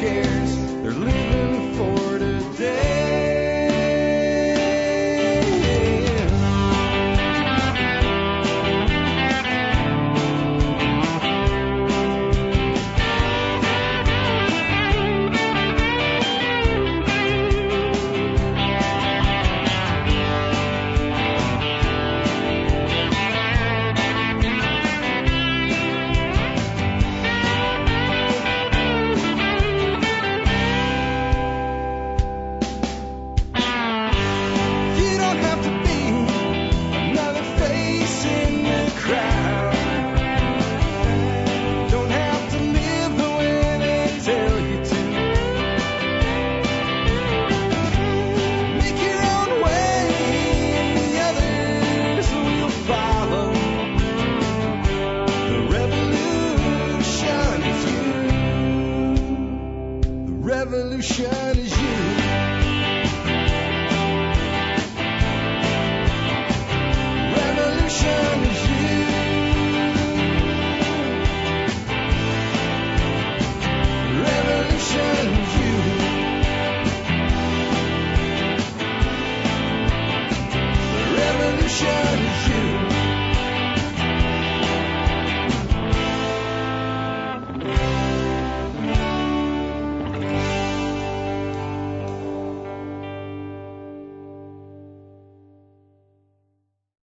Can't